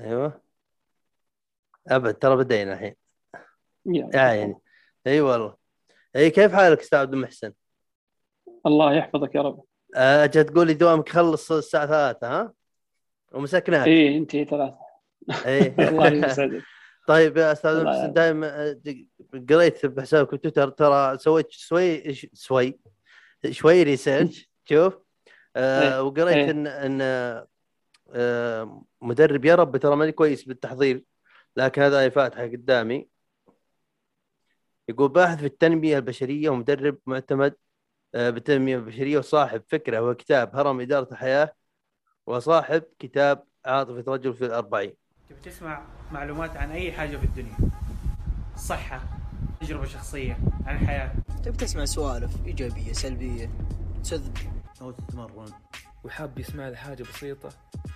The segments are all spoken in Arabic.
أيوه. أبد ترى بدينا الحين. يا يا عيني إي والله. إي كيف حالك أستاذ عبد المحسن؟ الله يحفظك يا رب. أجل تقول لي دوامك يخلص الساعة 3 ها؟ ومسكناك. إيه أنت ثلاثة. إي. الله يسعدك. طيب يا أستاذ الله محسن يعافيك. دائما قريت بحسابك في تويتر ترى سويت شوي شوي شوي research شوف. آه وقريت. إن إن آه مدرب يا رب ترى ماني كويس بالتحضير لكن هذا فاتحه قدامي. يقول باحث في التنمية البشرية ومدرب معتمد آه بالتنمية البشرية وصاحب فكره وكتاب هرم إدارة الحياة وصاحب كتاب عاطفة رجل في الأربعين. تبي تسمع معلومات عن أي حاجة في الدنيا؟ صحة تجربة شخصية عن الحياة تبي تسمع سوالف إيجابية سلبية؟ تسذب. أو تتمرن. وحاب يسمع لي حاجة بسيطة.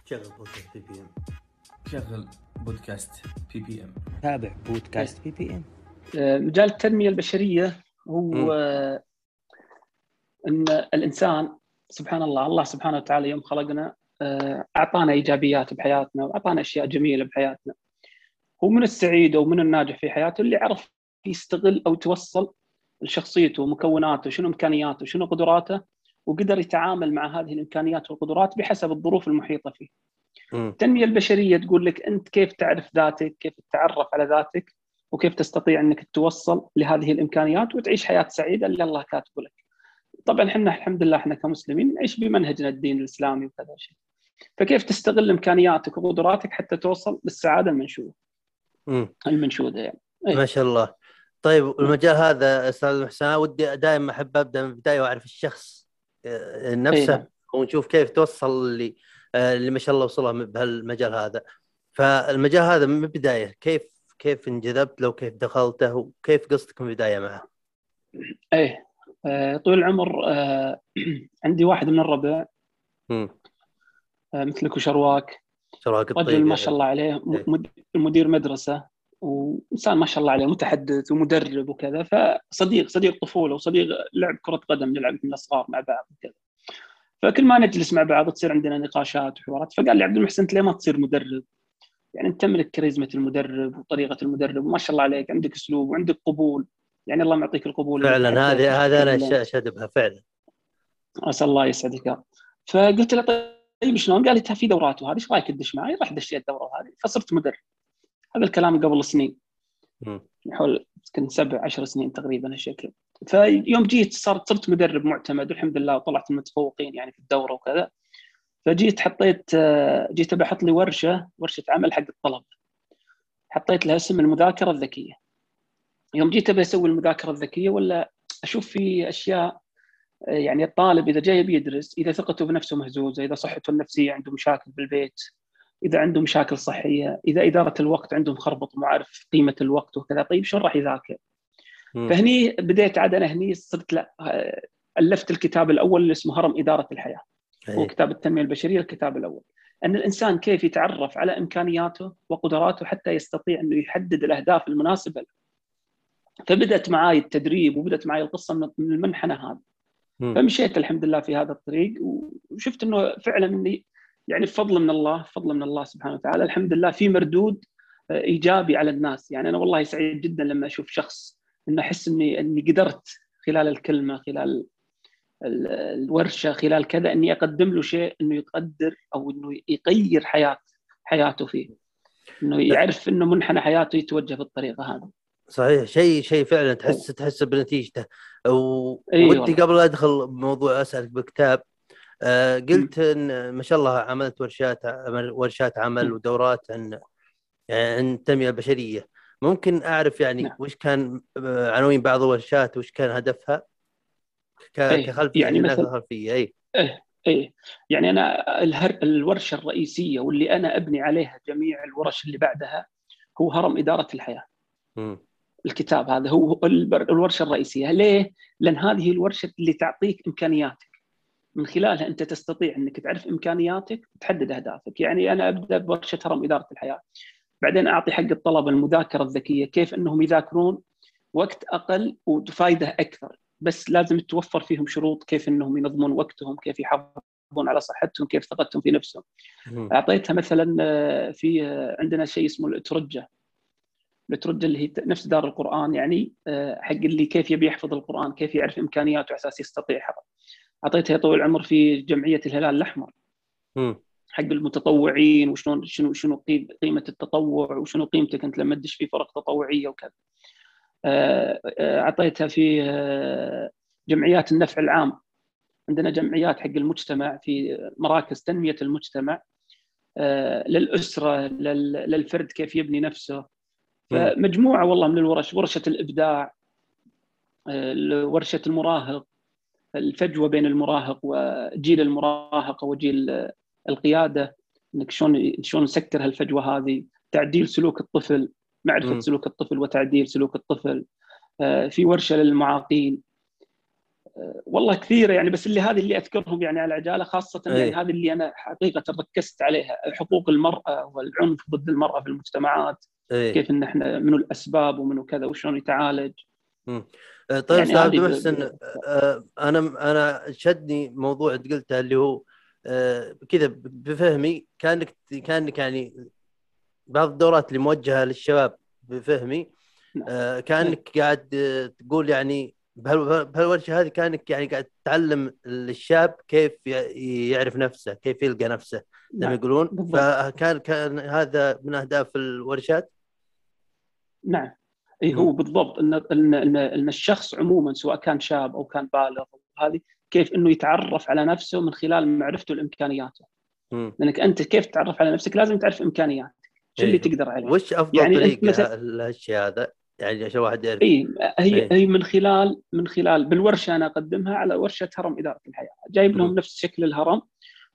شغل بودكاست بي بي ام شغل بودكاست PPM تابع بودكاست بي بي ام مجال التنمية البشرية هو. آه، إن الإنسان سبحان الله الله سبحانه وتعالى يوم خلقنا آه، أعطانا إيجابيات بحياتنا وأعطانا أشياء جميلة بحياتنا. هو من السعيد أو من الناجح في حياته اللي عرف يستغل أو توصل لشخصيته ومكوناته شنو إمكانياته شنو قدراته وقدر يتعامل مع هذه الإمكانيات والقدرات بحسب الظروف المحيطة فيه. التنمية البشرية تقول لك أنت كيف تعرف ذاتك، كيف تتعرف على ذاتك، وكيف تستطيع أنك توصل لهذه الإمكانيات وتعيش حياة سعيدة اللي الله كاتبه لك. طبعا إحنا الحمد لله إحنا كمسلمين نعيش بمنهجنا الدين الإسلامي وكذا شيء. فكيف تستغل إمكانياتك وقدراتك حتى توصل للسعاده المنشودة. المنشودة يعني. إيه. ما شاء الله طيب المجال هذا أستاذ أنا ودي دائما أحب أبدأ من البداية وأعرف الشخص آه، إيه نفسه نعم. ونشوف كيف توصل ل آه، اللي ما شاء الله وصلها بهالمجال هذا فالمجال هذا من البداية كيف كيف انجذبت له وكيف دخلته وكيف قصتك من البداية معه؟ إيه آه، طول العمر آه، عندي واحد من الربع. آه، مثلك وشرواك شراك الطيب رجل ما شاء الله عليه إيه. مدير مدرسة وإنسان ما شاء الله عليه متحدث ومدرب وكذا فصديق صديق طفولة وصديق لعب كرة قدم نلعب من الصغار مع بعض وكذا فكل ما نجلس مع بعض تصير عندنا نقاشات وحوارات فقال لي عبد المحسن انت ليه ما تصير مدرب؟ يعني أنت تملك كاريزما المدرب وطريقة المدرب وما شاء الله عليك عندك أسلوب وعندك قبول يعني الله معطيك القبول فعلا هذه هذا أنا اشهد بها فعلا اسال الله يسعدك. فقلت له طيب شلون؟ قال لي "تا في دورات وهذه إيش رأيك تدش معي؟ راح دشيت الدورة هذه فصرت مدرب. هذا الكلام قبل سنين. حول يمكن سبع عشر سنين تقريبا هالشكل. فيوم جيت صرت صرت مدرب معتمد والحمد لله وطلعت المتفوقين يعني في الدورة وكذا. فجيت حطيت آه، جيت بحط لي ورشة ورشة عمل حق الطلبه. حطيت لها اسم المذاكرة الذكية. يوم جيت أبي أسوي المذاكرة الذكية ولا أشوف في أشياء يعني الطالب إذا جاي بيدرس إذا ثقته بنفسه مهزوزة، إذا صحته النفسية عنده مشاكل بالبيت، إذا عنده مشاكل صحية، إذا إدارة الوقت عنده مخربط وما عارف قيمة الوقت وكذا، طيب شلون راح يذاكر؟ فهني بديت عاد أنا هني صرت لا آه، ألفت الكتاب الأول اللي اسمه هرم إدارة الحياة، هو إيه. كتاب التنمية البشرية الكتاب الأول. أن الإنسان كيف يتعرف على إمكانياته وقدراته حتى يستطيع أنه يحدد الأهداف المناسبة له. فبدأت معاي التدريب وبدأت معاي القصة من من المنحنى هذا. فمشيت الحمد لله في هذا الطريق وشفت إنه فعلا إني يعني بفضل من الله فضل من الله سبحانه وتعالى. الحمد لله في مردود آه، إيجابي على الناس. يعني أنا والله سعيد جدا لما أشوف شخص إنه أحس اني إني قدرت خلال الكلمة خلال ال- الورشة خلال كذا إني أقدم له شيء إنه يقدر أو إنه يغير حياه حياته فيه. إنه يعرف إنه منحنى حياته يتوجه بالطريقة هذه. صحيح. شيء شيء فعلا تحس تحس بنتيجته. و- إي ودي. قبل أدخل بموضوع أسألك بكتاب. قلت إن ما شاء الله عملت ورشات عمل ورشات عمل م. ودورات عن يعني عن التنميه البشرية ممكن أعرف يعني نعم. وش كان آه، عناوين بعض الورشات وش كان هدفها ك- إي، كخلفية يعني للناس مثل- الخلفيه اي إيه يعني أنا الهر الورشة الرئيسية واللي أنا أبني عليها جميع الورش اللي بعدها هو هرم إدارة الحياة مم. الكتاب هذا هو الورشة الرئيسية ليه؟ لأن هذه الورشة اللي تعطيك امكانياتك من خلالها أنت تستطيع أنك تعرف إمكانياتك وتحدد أهدافك. يعني أنا أبدأ بورشه هرم إدارة الحياة. بعدين أعطي حق الطلبه المذاكرة الذكية كيف أنهم يذاكرون وقت أقل وفائده أكثر. بس لازم توفر فيهم شروط كيف أنهم ينظمون وقتهم كيف يحافظون على صحتهم كيف ثقتهم في نفسهم. مم. أعطيتها مثلا آه، في آه، عندنا شيء اسمه الأترجة. الأترجة اللي هي نفس دار القرآن يعني آه، حق اللي كيف يبي يحفظ القرآن كيف يعرف إمكانياته على أساس يستطيع حفظ أعطيتها يا طويل العمر في جمعية الهلال الأحمر. حق المتطوعين وشلون شنو شنو قيم- قيمة التطوع وشنو قيمتك أنت لما تدش في فرق تطوعية وكذا. آه، آه، أعطيتها في آه، جمعيات النفع العام. عندنا جمعيات حق المجتمع في مراكز تنمية المجتمع. للأسرة لل- للفرد كيف يبني نفسه. فمجموعة والله من الورش ورشة الإبداع ورشة المراهق. الفجوة بين المراهق وجيل المراهقه وجيل القيادة إنك شلون شلون نسكر هالفجوة هذه؟ تعديل سلوك الطفل معرفة مم. سلوك الطفل وتعديل سلوك الطفل. آه، في ورشة للمعاقين. آه، والله كثيرة يعني بس اللي هذه اللي أذكرهم يعني على عجاله خاصة أي. يعني هذه اللي أنا حقيقة ركزت عليها حقوق المرأة والعنف ضد المرأة في المجتمعات إيه كيف إن إحنا منو الأسباب ومنو كذا وشلون يتعالج. آه، طيب يعني أستاذ عبد المحسن آه، أنا أنا شدني موضوع أنت قلته اللي هو آه، كذا بفهمي كانك كانك يعني بعض الدورات اللي موجهة للشباب بفهمي نعم. كأنك قاعد آه، تقول يعني بهال- بهالورشة هذه كأنك يعني قاعد تعلم الشاب كيف يعرف نفسه كيف يلقى نفسه زي ما نعم يقولون. فكان كان هذا من أهداف الورشات؟ نعم. اي. هو بالضبط ان ان ان الشخص عموما سواء كان شاب أو كان بالغ هذه كيف إنه يتعرف على نفسه من خلال معرفته لإمكانياته. لأنك أنت كيف تتعرف على نفسك؟ لازم تعرف إمكانياتك. شو اللي إيه. تقدر عليه؟ وش أفضل يعني طريقة مثلا- لهالشيء هذا؟ يعني عشان واحد يعرف. اي هي إيه. هي من خلال من خلال بالورشة أنا أقدمها على ورشة هرم إدارة الحياة. جايب لهم. نفس شكل الهرم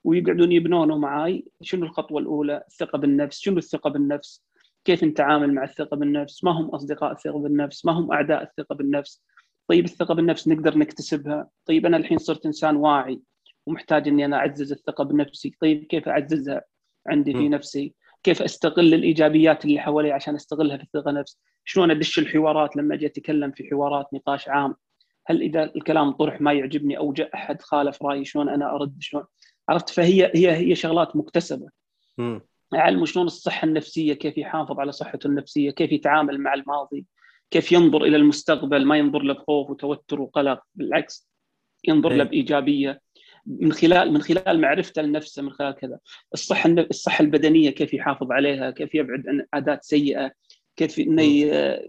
ويقعدون يبنونه معاي. شنو الخطوة الأولى؟ الثقة بالنفس. شنو الثقة بالنفس؟ كيف نتعامل مع الثقة بالنفس؟ ما هم أصدقاء الثقة بالنفس؟ ما هم أعداء الثقة بالنفس؟ طيب الثقة بالنفس نقدر نكتسبها. طيب أنا الحين صرت إنسان واعي ومحتاج إني أنا أعزز الثقة بنفسي. طيب كيف أعززها عندي في. نفسي؟ كيف أستغل الإيجابيات اللي حوالي عشان أستغلها في الثقة نفس؟ شلون أدش الحوارات لما أجي أتكلم في حوارات نقاش عام؟ هل إذا الكلام طرح ما يعجبني أو جاء أحد خالف رأيي شلون أنا أرد؟ شلون؟ عرفت؟ فهي هي هي شغلات مكتسبة. مم. اعلمه شلون الصحة النفسية كيف يحافظ على صحته النفسية كيف يتعامل مع الماضي كيف ينظر إلى المستقبل ما ينظر له بخوف وتوتر وقلق بالعكس ينظر له إيه. بإيجابية من خلال من خلال معرفته لنفسه من خلال كذا الصحة الن- الصحة البدنية كيف يحافظ عليها كيف يبعد عن عادات سيئة كيف إنه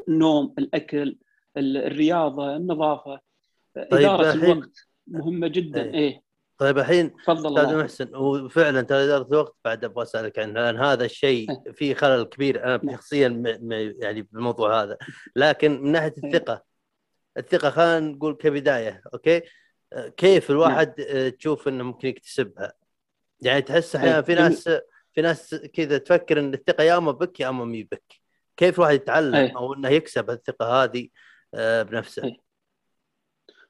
النوم الأكل ال- الرياضة النظافة إدارة الحين- الوقت مهمة جدا إيه. طيب الحين أستاذ محسن وفعلا ترى اداره الوقت بعد أبغى أسألك عنه لأن هذا الشيء. فيه خلل كبير أنا نعم. شخصيا م- م- يعني بالموضوع هذا لكن من ناحية إيه. الثقة الثقة خلينا نقول كبداية أوكي كيف نعم. الواحد آه، تشوف إنه ممكن يكتسبها يعني تحس أحيانا إيه. في ناس في ناس كذا تفكر إن الثقة يا أما بك يا أما مي بك كيف الواحد يتعلم إيه. أو إنه يكسب الثقة هذه آه، بنفسه.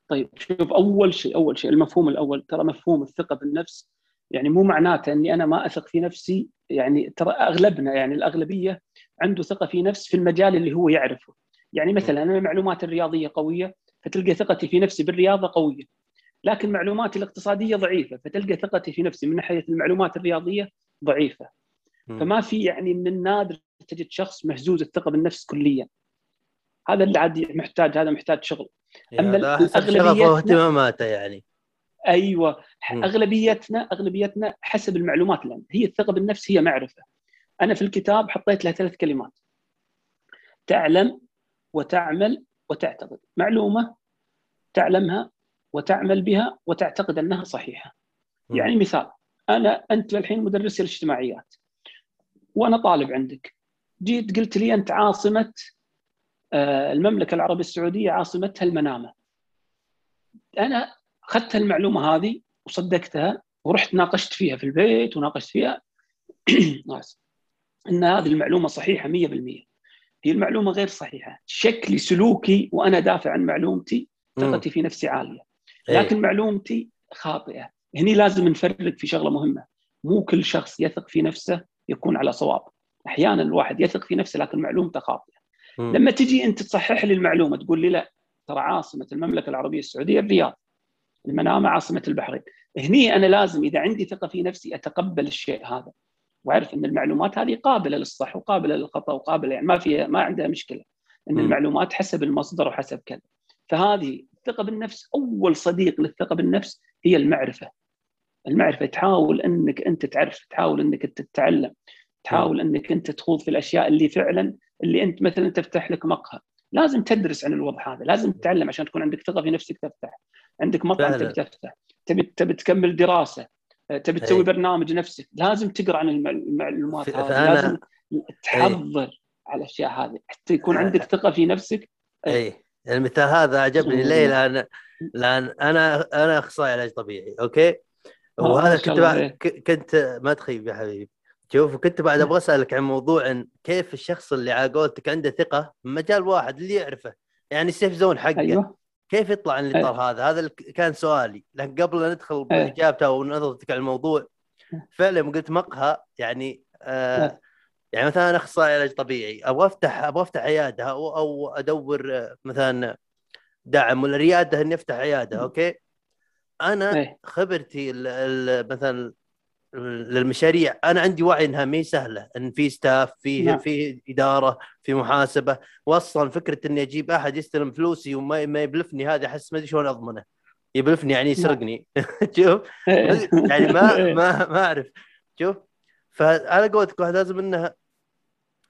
طيب شوف أول شيء أول شيء المفهوم الأول ترى مفهوم الثقة بالنفس يعني مو معناته إني أنا ما أثق في نفسي يعني ترى أغلبنا يعني الأغلبية عنده ثقة في نفس في المجال اللي هو يعرفه. يعني مثلا أنا معلوماتي الرياضية قوية فتلقى ثقتي في نفسي بالرياضة قوية. لكن معلوماتي الاقتصادية ضعيفة فتلقى ثقتي في نفسي من ناحية المعلومات الرياضية ضعيفة. فما في يعني من النادر تجد شخص مهزوز الثقة بالنفس كليا. هذا اللي عاد محتاج هذا محتاج شغل. الأغلبية- شغفه واهتماماته يعني. أيوه. مم. اغلبيتنا اغلبيتنا حسب المعلومات عندنا هي الثقة بالنفس هي معرفة. أنا في الكتاب حطيت لها ثلاث كلمات. تعلم وتعمل وتعتقد. معلومة تعلمها وتعمل بها وتعتقد أنها صحيحة. مم. يعني مثال أنا أنت الحين مدرس الاجتماعيات. وأنا طالب عندك. جيت قلت لي أنت عاصمة المملكة العربية السعودية عاصمتها المنامة. أنا أخذت المعلومة هذه وصدقتها ورحت ناقشت فيها في البيت وناقشت فيها. إن هذه المعلومة صحيحة 100% هي المعلومة غير صحيحة. شكلي سلوكي وأنا دافع عن معلومتي. ثقتي في نفسي عالية. إيه. لكن معلومتي خاطئة. هني لازم نفرق في شغلة مهمة. مو كل شخص يثق في نفسه يكون على صواب. أحيانا الواحد يثق في نفسه لكن معلومته خاطئة. لما تجي أنت تصحح لي المعلومة تقول لي لا ترى عاصمة المملكة العربية السعودية الرياض المنامة عاصمة البحرين. هني أنا لازم إذا عندي ثقة في نفسي أتقبل الشيء هذا وأعرف أن المعلومات هذه قابلة للصح وقابلة للخطأ وقابلة يعني ما فيها ما عندها مشكلة. أن م. المعلومات حسب المصدر وحسب كذا. فهذه الثقه بالنفس أول صديق للثقة بالنفس هي المعرفة. المعرفة تحاول أنك أنت تعرف تحاول أنك أنت تتعلم تحاول أنك أنت تخوض في الأشياء اللي فعلا اللي أنت مثلا تفتح لك مقهى. لازم تدرس عن الوضع هذا لازم تتعلم عشان تكون عندك ثقة في نفسك تفتح عندك مطعم. تبي تفتح تبي تبي تكمل دراسة تبي تسوي أي. برنامج نفسك. لازم تقرأ عن المع- المعلومات هذه فأنا- لازم تحضر على الأشياء هذه. حتى يكون عندك ثقة في نفسك اي المثال هذا عجبني. ليه؟ لأن لأن أنا أنا أخصائي علاج طبيعي أوكي؟ آه، وهذا كنت إيه. كنت ما تخيب يا حبيبي. شوف كنت بعد أبغى أسألك عن موضوع إن كيف الشخص اللي على قولتك عنده ثقة بمجال واحد اللي يعرفه يعني السيف زون حقه أيوه كيف يطلع عن الاطار هذا؟ هذا اللي كان سؤالي لكن قبل لا ندخل. بإجابته أو نظرتك على الموضوع فعلا قلت مقهى يعني آه. يعني مثلا أنا أخصائي علاج طبيعي أبغى أفتح أبغى أفتح عيادة أو أو أدور آه، مثلا دعم ولا ريادة إني أفتح عيادة okay أنا. خبرتي مثلا للمشاريع. أنا عندي وعي إنها ما سهلة إن في staff في نعم. في إدارة في محاسبة. واصلا فكرة إني أجيب أحد يستلم فلوسي وما ما يبلفني هذا أحس ما أدري شلون أضمنه. يبلفني يعني يسرقني. شوف؟ يعني ما ما ما أعرف. شوف؟ فعلى قولتك واحد لازم إنه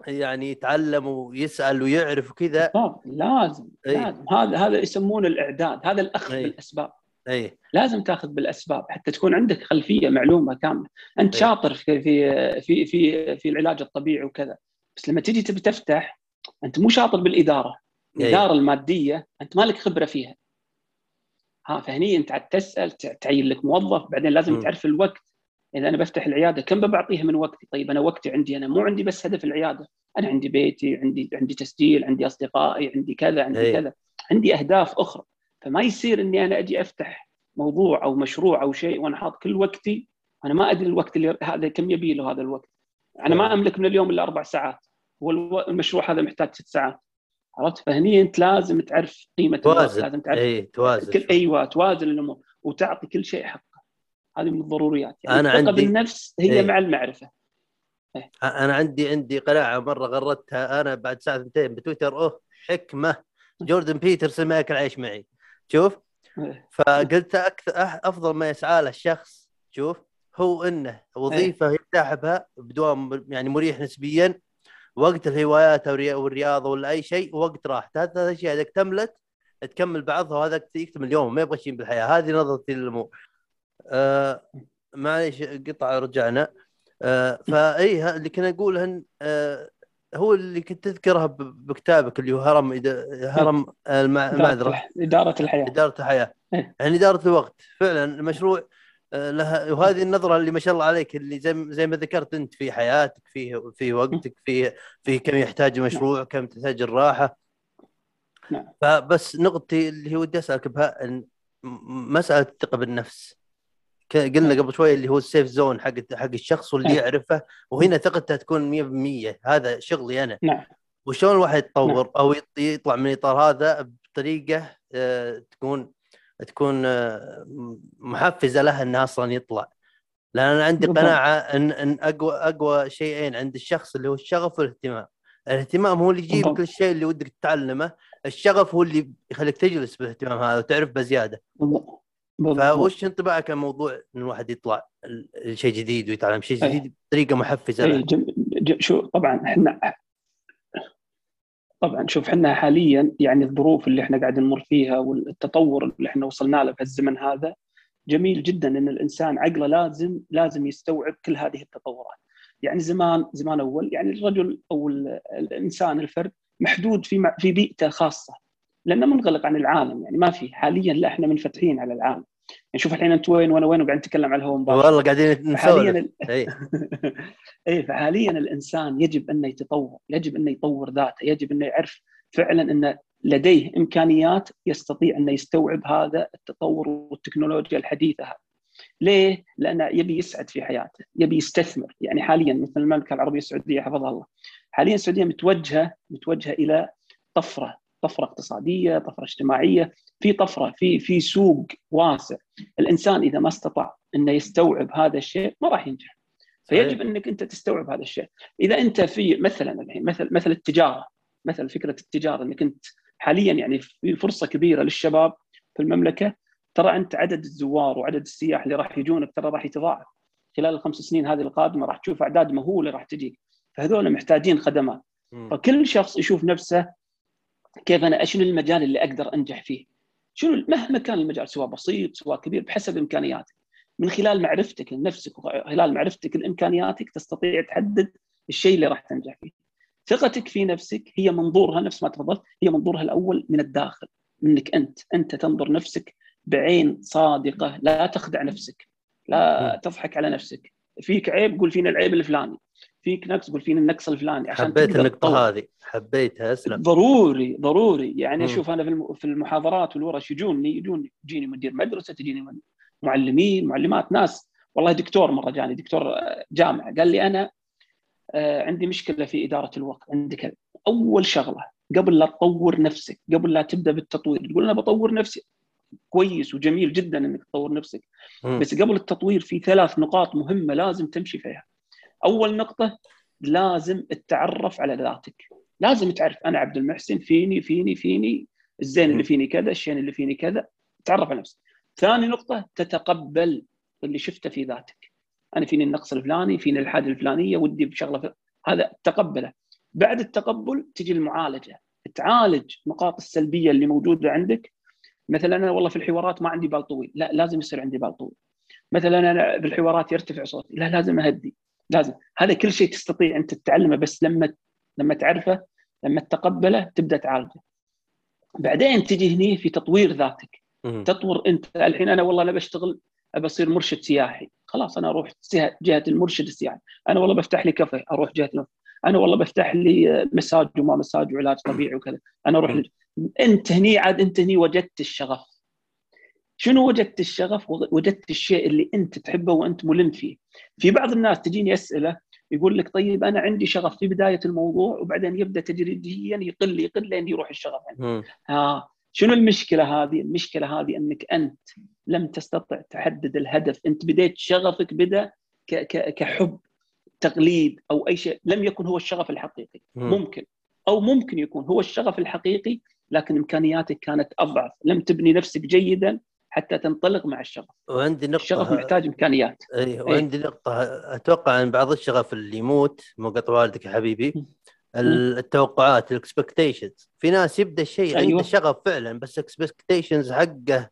يعني يتعلم ويسأل ويعرف وكذا. لازم. لازم. هذا هذا يسمونه الإعداد. هذا الأخذ. بالأسباب. اي لازم تاخذ بالأسباب حتى تكون عندك خلفية معلومة كاملة. أنت إيه. شاطر في في في في, في العلاج الطبيعي وكذا بس لما تجي تبي تفتح أنت مو شاطر بالإدارة. إيه. الإدارة المادية أنت ما لك خبرة فيها. ها فهني أنت عاد تسأل تعين لك موظف بعدين لازم م. تعرف الوقت. إذا أنا بفتح العيادة كم بعطيها من وقتي؟ طيب أنا وقتي عندي أنا مو عندي بس هدف العيادة. أنا عندي بيتي عندي عندي تسجيل عندي أصدقائي عندي كذا عندي إيه. كذا. عندي أهداف أخرى. فما يصير إني أنا أجي أفتح موضوع أو مشروع أو شيء وأنا حاط كل وقتي أنا ما أدري الوقت اللي هذا كم يبي له هذا الوقت. أنا ما فعلا. أملك من اليوم إلا أربع ساعات. والو- المشروع هذا محتاج ست ساعات. عرفت؟ فهني أنت لازم تعرف قيمة توازن. لازم تعرف اي توازن كل. أيوه توازن الأمور وتعطي كل شيء حقه. هذه من الضروريات. يعني أنا الثقة عندي- بالنفس هي إيه. مع المعرفة. أنا عندي عندي قناعة مرة غردتها أنا بعد ساعة ثنتين بتويتر أوه حكمة. جوردن بيترسون ما يأكل عيش معي. شوف؟ إيه. فقلت أكثر أفضل ما يسعى له الشخص شوف هو إنه وظيفة يرتاح بها بدوام يعني مريح نسبيا وقت الهوايات والرياضة ولا أي شيء ووقت راحته. هذا ثلاث اشياء إذا اكتملت تكمل بعضها وهذا يكتمل اليوم ما يبغى شيء بالحياة. هذه نظرتي للأمور. آه معليش قطع رجعنا. آه فاي اللي كنا نقوله آه هو اللي كنت تذكرها ب- بكتابك اللي هو هرم هرم المع- المعذرة. إدارة الحياة. إدارة الحياة. إيه. يعني إدارة الوقت. فعلا المشروع آه، لها وهذه النظرة اللي ما شاء الله عليك اللي زي زي ما ذكرت أنت في حياتك في في وقتك في في كم يحتاج المشروع كم تحتاج الراحة. نعم. فبس نقطتي اللي هو ودي أسألك بها مسألة الثقة بالنفس. قلنا قبل شوي اللي هو السيف زون حق حق الشخص واللي إيه. يعرفه وهنا ثقته تكون 100% هذا شغلي أنا نعم وشلون الواحد يتطور أو يط- يطلع من الاطار هذا بطريقة آه، تكون تكون آه، محفزة له إنه أصلا يطلع لأن أنا عندي بالضبط. قناعة ان إن أقوى أقوى شيئين عند الشخص اللي هو الشغف والاهتمام الاهتمام هو اللي يجيبك بالضبط. للشيء اللي ودك تتعلمه الشغف هو اللي يخليك تجلس بالاهتمام هذا وتعرف بزيادة بالضبط. فوش انطباعك عن موضوع إن الواحد يطلع شيء جديد ويتعلم شيء أي. جديد بطريقة محفزة له. جم... جم... شو طبعا إحنا طبعا شوف إحنا حاليا يعني الظروف اللي إحنا قاعد نمر فيها والتطور اللي إحنا وصلنا له في الزمن هذا جميل جدا إن الإنسان عقله لازم لازم يستوعب كل هذه التطورات. يعني زمان زمان أول يعني الرجل أو ال- الإنسان الفرد محدود في في بيئته خاصة. لأنه منغلق عن العالم يعني ما في حاليا لا إحنا منفتحين على العالم يعني شوف الحين أنت وين وأنا وين وقاعد نتكلم على الهواء والله قاعدين حاليا ال- إي إيه فحاليا الإنسان يجب أنه يتطور، يجب أنه يطور ذاته، يجب أنه يعرف فعلا انه لديه إمكانيات يستطيع انه يستوعب هذا التطور والتكنولوجيا الحديثة هذه. ليه؟ لأنه يبي يسعد في حياته، يبي يستثمر، يعني حاليا مثل المملكة العربية السعودية حفظها الله. حاليا السعودية متوجهة متوجهة إلى طفرة طفرة اقتصادية طفرة اجتماعية في طفرة في في سوق واسع. الإنسان إذا ما استطاع إنه يستوعب هذا الشيء ما راح ينجح. فيجب. إنك أنت تستوعب هذا الشيء. إذا أنت في مثلا الحين مثل مثل التجارة مثل فكرة التجارة إنك أنت حاليا يعني في فرصة كبيرة للشباب في المملكة ترى أنت عدد الزوار وعدد السياح اللي راح يجونك ترى راح يتضاعف. خلال الخمس سنين هذه القادمة راح تشوف أعداد مهولة راح تجيك. فهذول محتاجين خدمات. فكل شخص يشوف نفسه كيف أنا شنو المجال اللي أقدر أنجح فيه؟ شنو مهما كان المجال سواء بسيط سواء كبير بحسب إمكانياتك. من خلال معرفتك لنفسك وخلال معرفتك لإمكانياتك تستطيع تحدد الشيء اللي راح تنجح فيه. ثقتك في نفسك هي منظورها نفس ما تفضلت هي منظورها الأول من الداخل منك أنت. أنت تنظر نفسك بعين صادقة لا تخدع نفسك لا تضحك على نفسك. فيك عيب قول فينا العيب الفلاني. فيك نقص قول فينا النقص الفلاني عشان حبيت النقطة تطور. هذه. حبيتها اسلم. ضروري ضروري. يعني. أشوف أنا في الم- في المحاضرات والورش يجوني؟ يجوني يجيني مدير مدرسة تجيني من- معلمين معلمات ناس. والله دكتور مرة جاني دكتور جامعة. قال لي أنا آه، عندي مشكلة في إدارة الوقت. عندي كذا أول شغلة قبل لا تطور نفسك قبل لا تبدأ بالتطوير تقول أنا بطور نفسي. كويس وجميل جدا إنك تطور نفسك. مم. بس قبل التطوير في ثلاث نقاط مهمة لازم تمشي فيها. أول نقطة لازم التعرف على ذاتك. لازم تعرف أنا عبد المحسن فيني فيني فيني الزين اللي فيني كذا، الشين اللي فيني كذا، تعرف على نفسك. ثاني نقطة تتقبل اللي شفته في ذاتك. أنا فيني النقص الفلاني، فيني الحاجة الفلانية، ودي بشغلة فل... هذا تقبله. بعد التقبل تجي المعالجة. تعالج النقاط السلبية اللي موجودة عندك مثلا أنا والله في الحوارات ما عندي بال طويل لا لازم يصير عندي بال طويل مثلا أنا في الحوارات يرتفع صوتي لا لازم أهدي لازم. هذا كل شيء تستطيع انت تتعلمه بس لما لما تعرفه لما تتقبله تبدأ تعالجه. بعدين تجي هني في تطوير ذاتك. تطور أنت. الحين أنا والله أنا بشتغل ابى اصير مرشد سياحي. خلاص أنا أروح جهة المرشد السياحي. أنا والله بفتح لي كافيه أروح جهة المرشد. أنا والله بفتح لي مساج وما مساج وعلاج طبيعي وكذا. أنا أروح. أنت هني عاد أنت هني وجدت الشغف. شنو وجدت الشغف وجدت الشيء اللي أنت تحبه وأنت ملم فيه في بعض الناس تجيني أسئلة يقول لك طيب أنا عندي شغف في بداية الموضوع وبعدين يبدأ تدريجيا يقل يقل لين يروح الشغف عندي. ها شنو المشكلة هذه؟ المشكلة هذه أنك أنت لم تستطع تحدد الهدف، أنت بديت شغفك بدأ ك- ك- كحب تقليد أو أي شيء، لم يكن هو الشغف الحقيقي، مم. ممكن أو ممكن يكون هو الشغف الحقيقي لكن إمكانياتك كانت أضعف، لم تبني نفسك جيدا حتى تنطلق مع الشغف، وعندي نقطة الشغف محتاج إمكانيات. اي وعندي نقطة أتوقع أن بعض الشغف اللي يموت مو قطع والدك يا حبيبي التوقعات ال expectations في ناس يبدأ الشيء أيوة. عنده شغف فعلا بس expectations حقه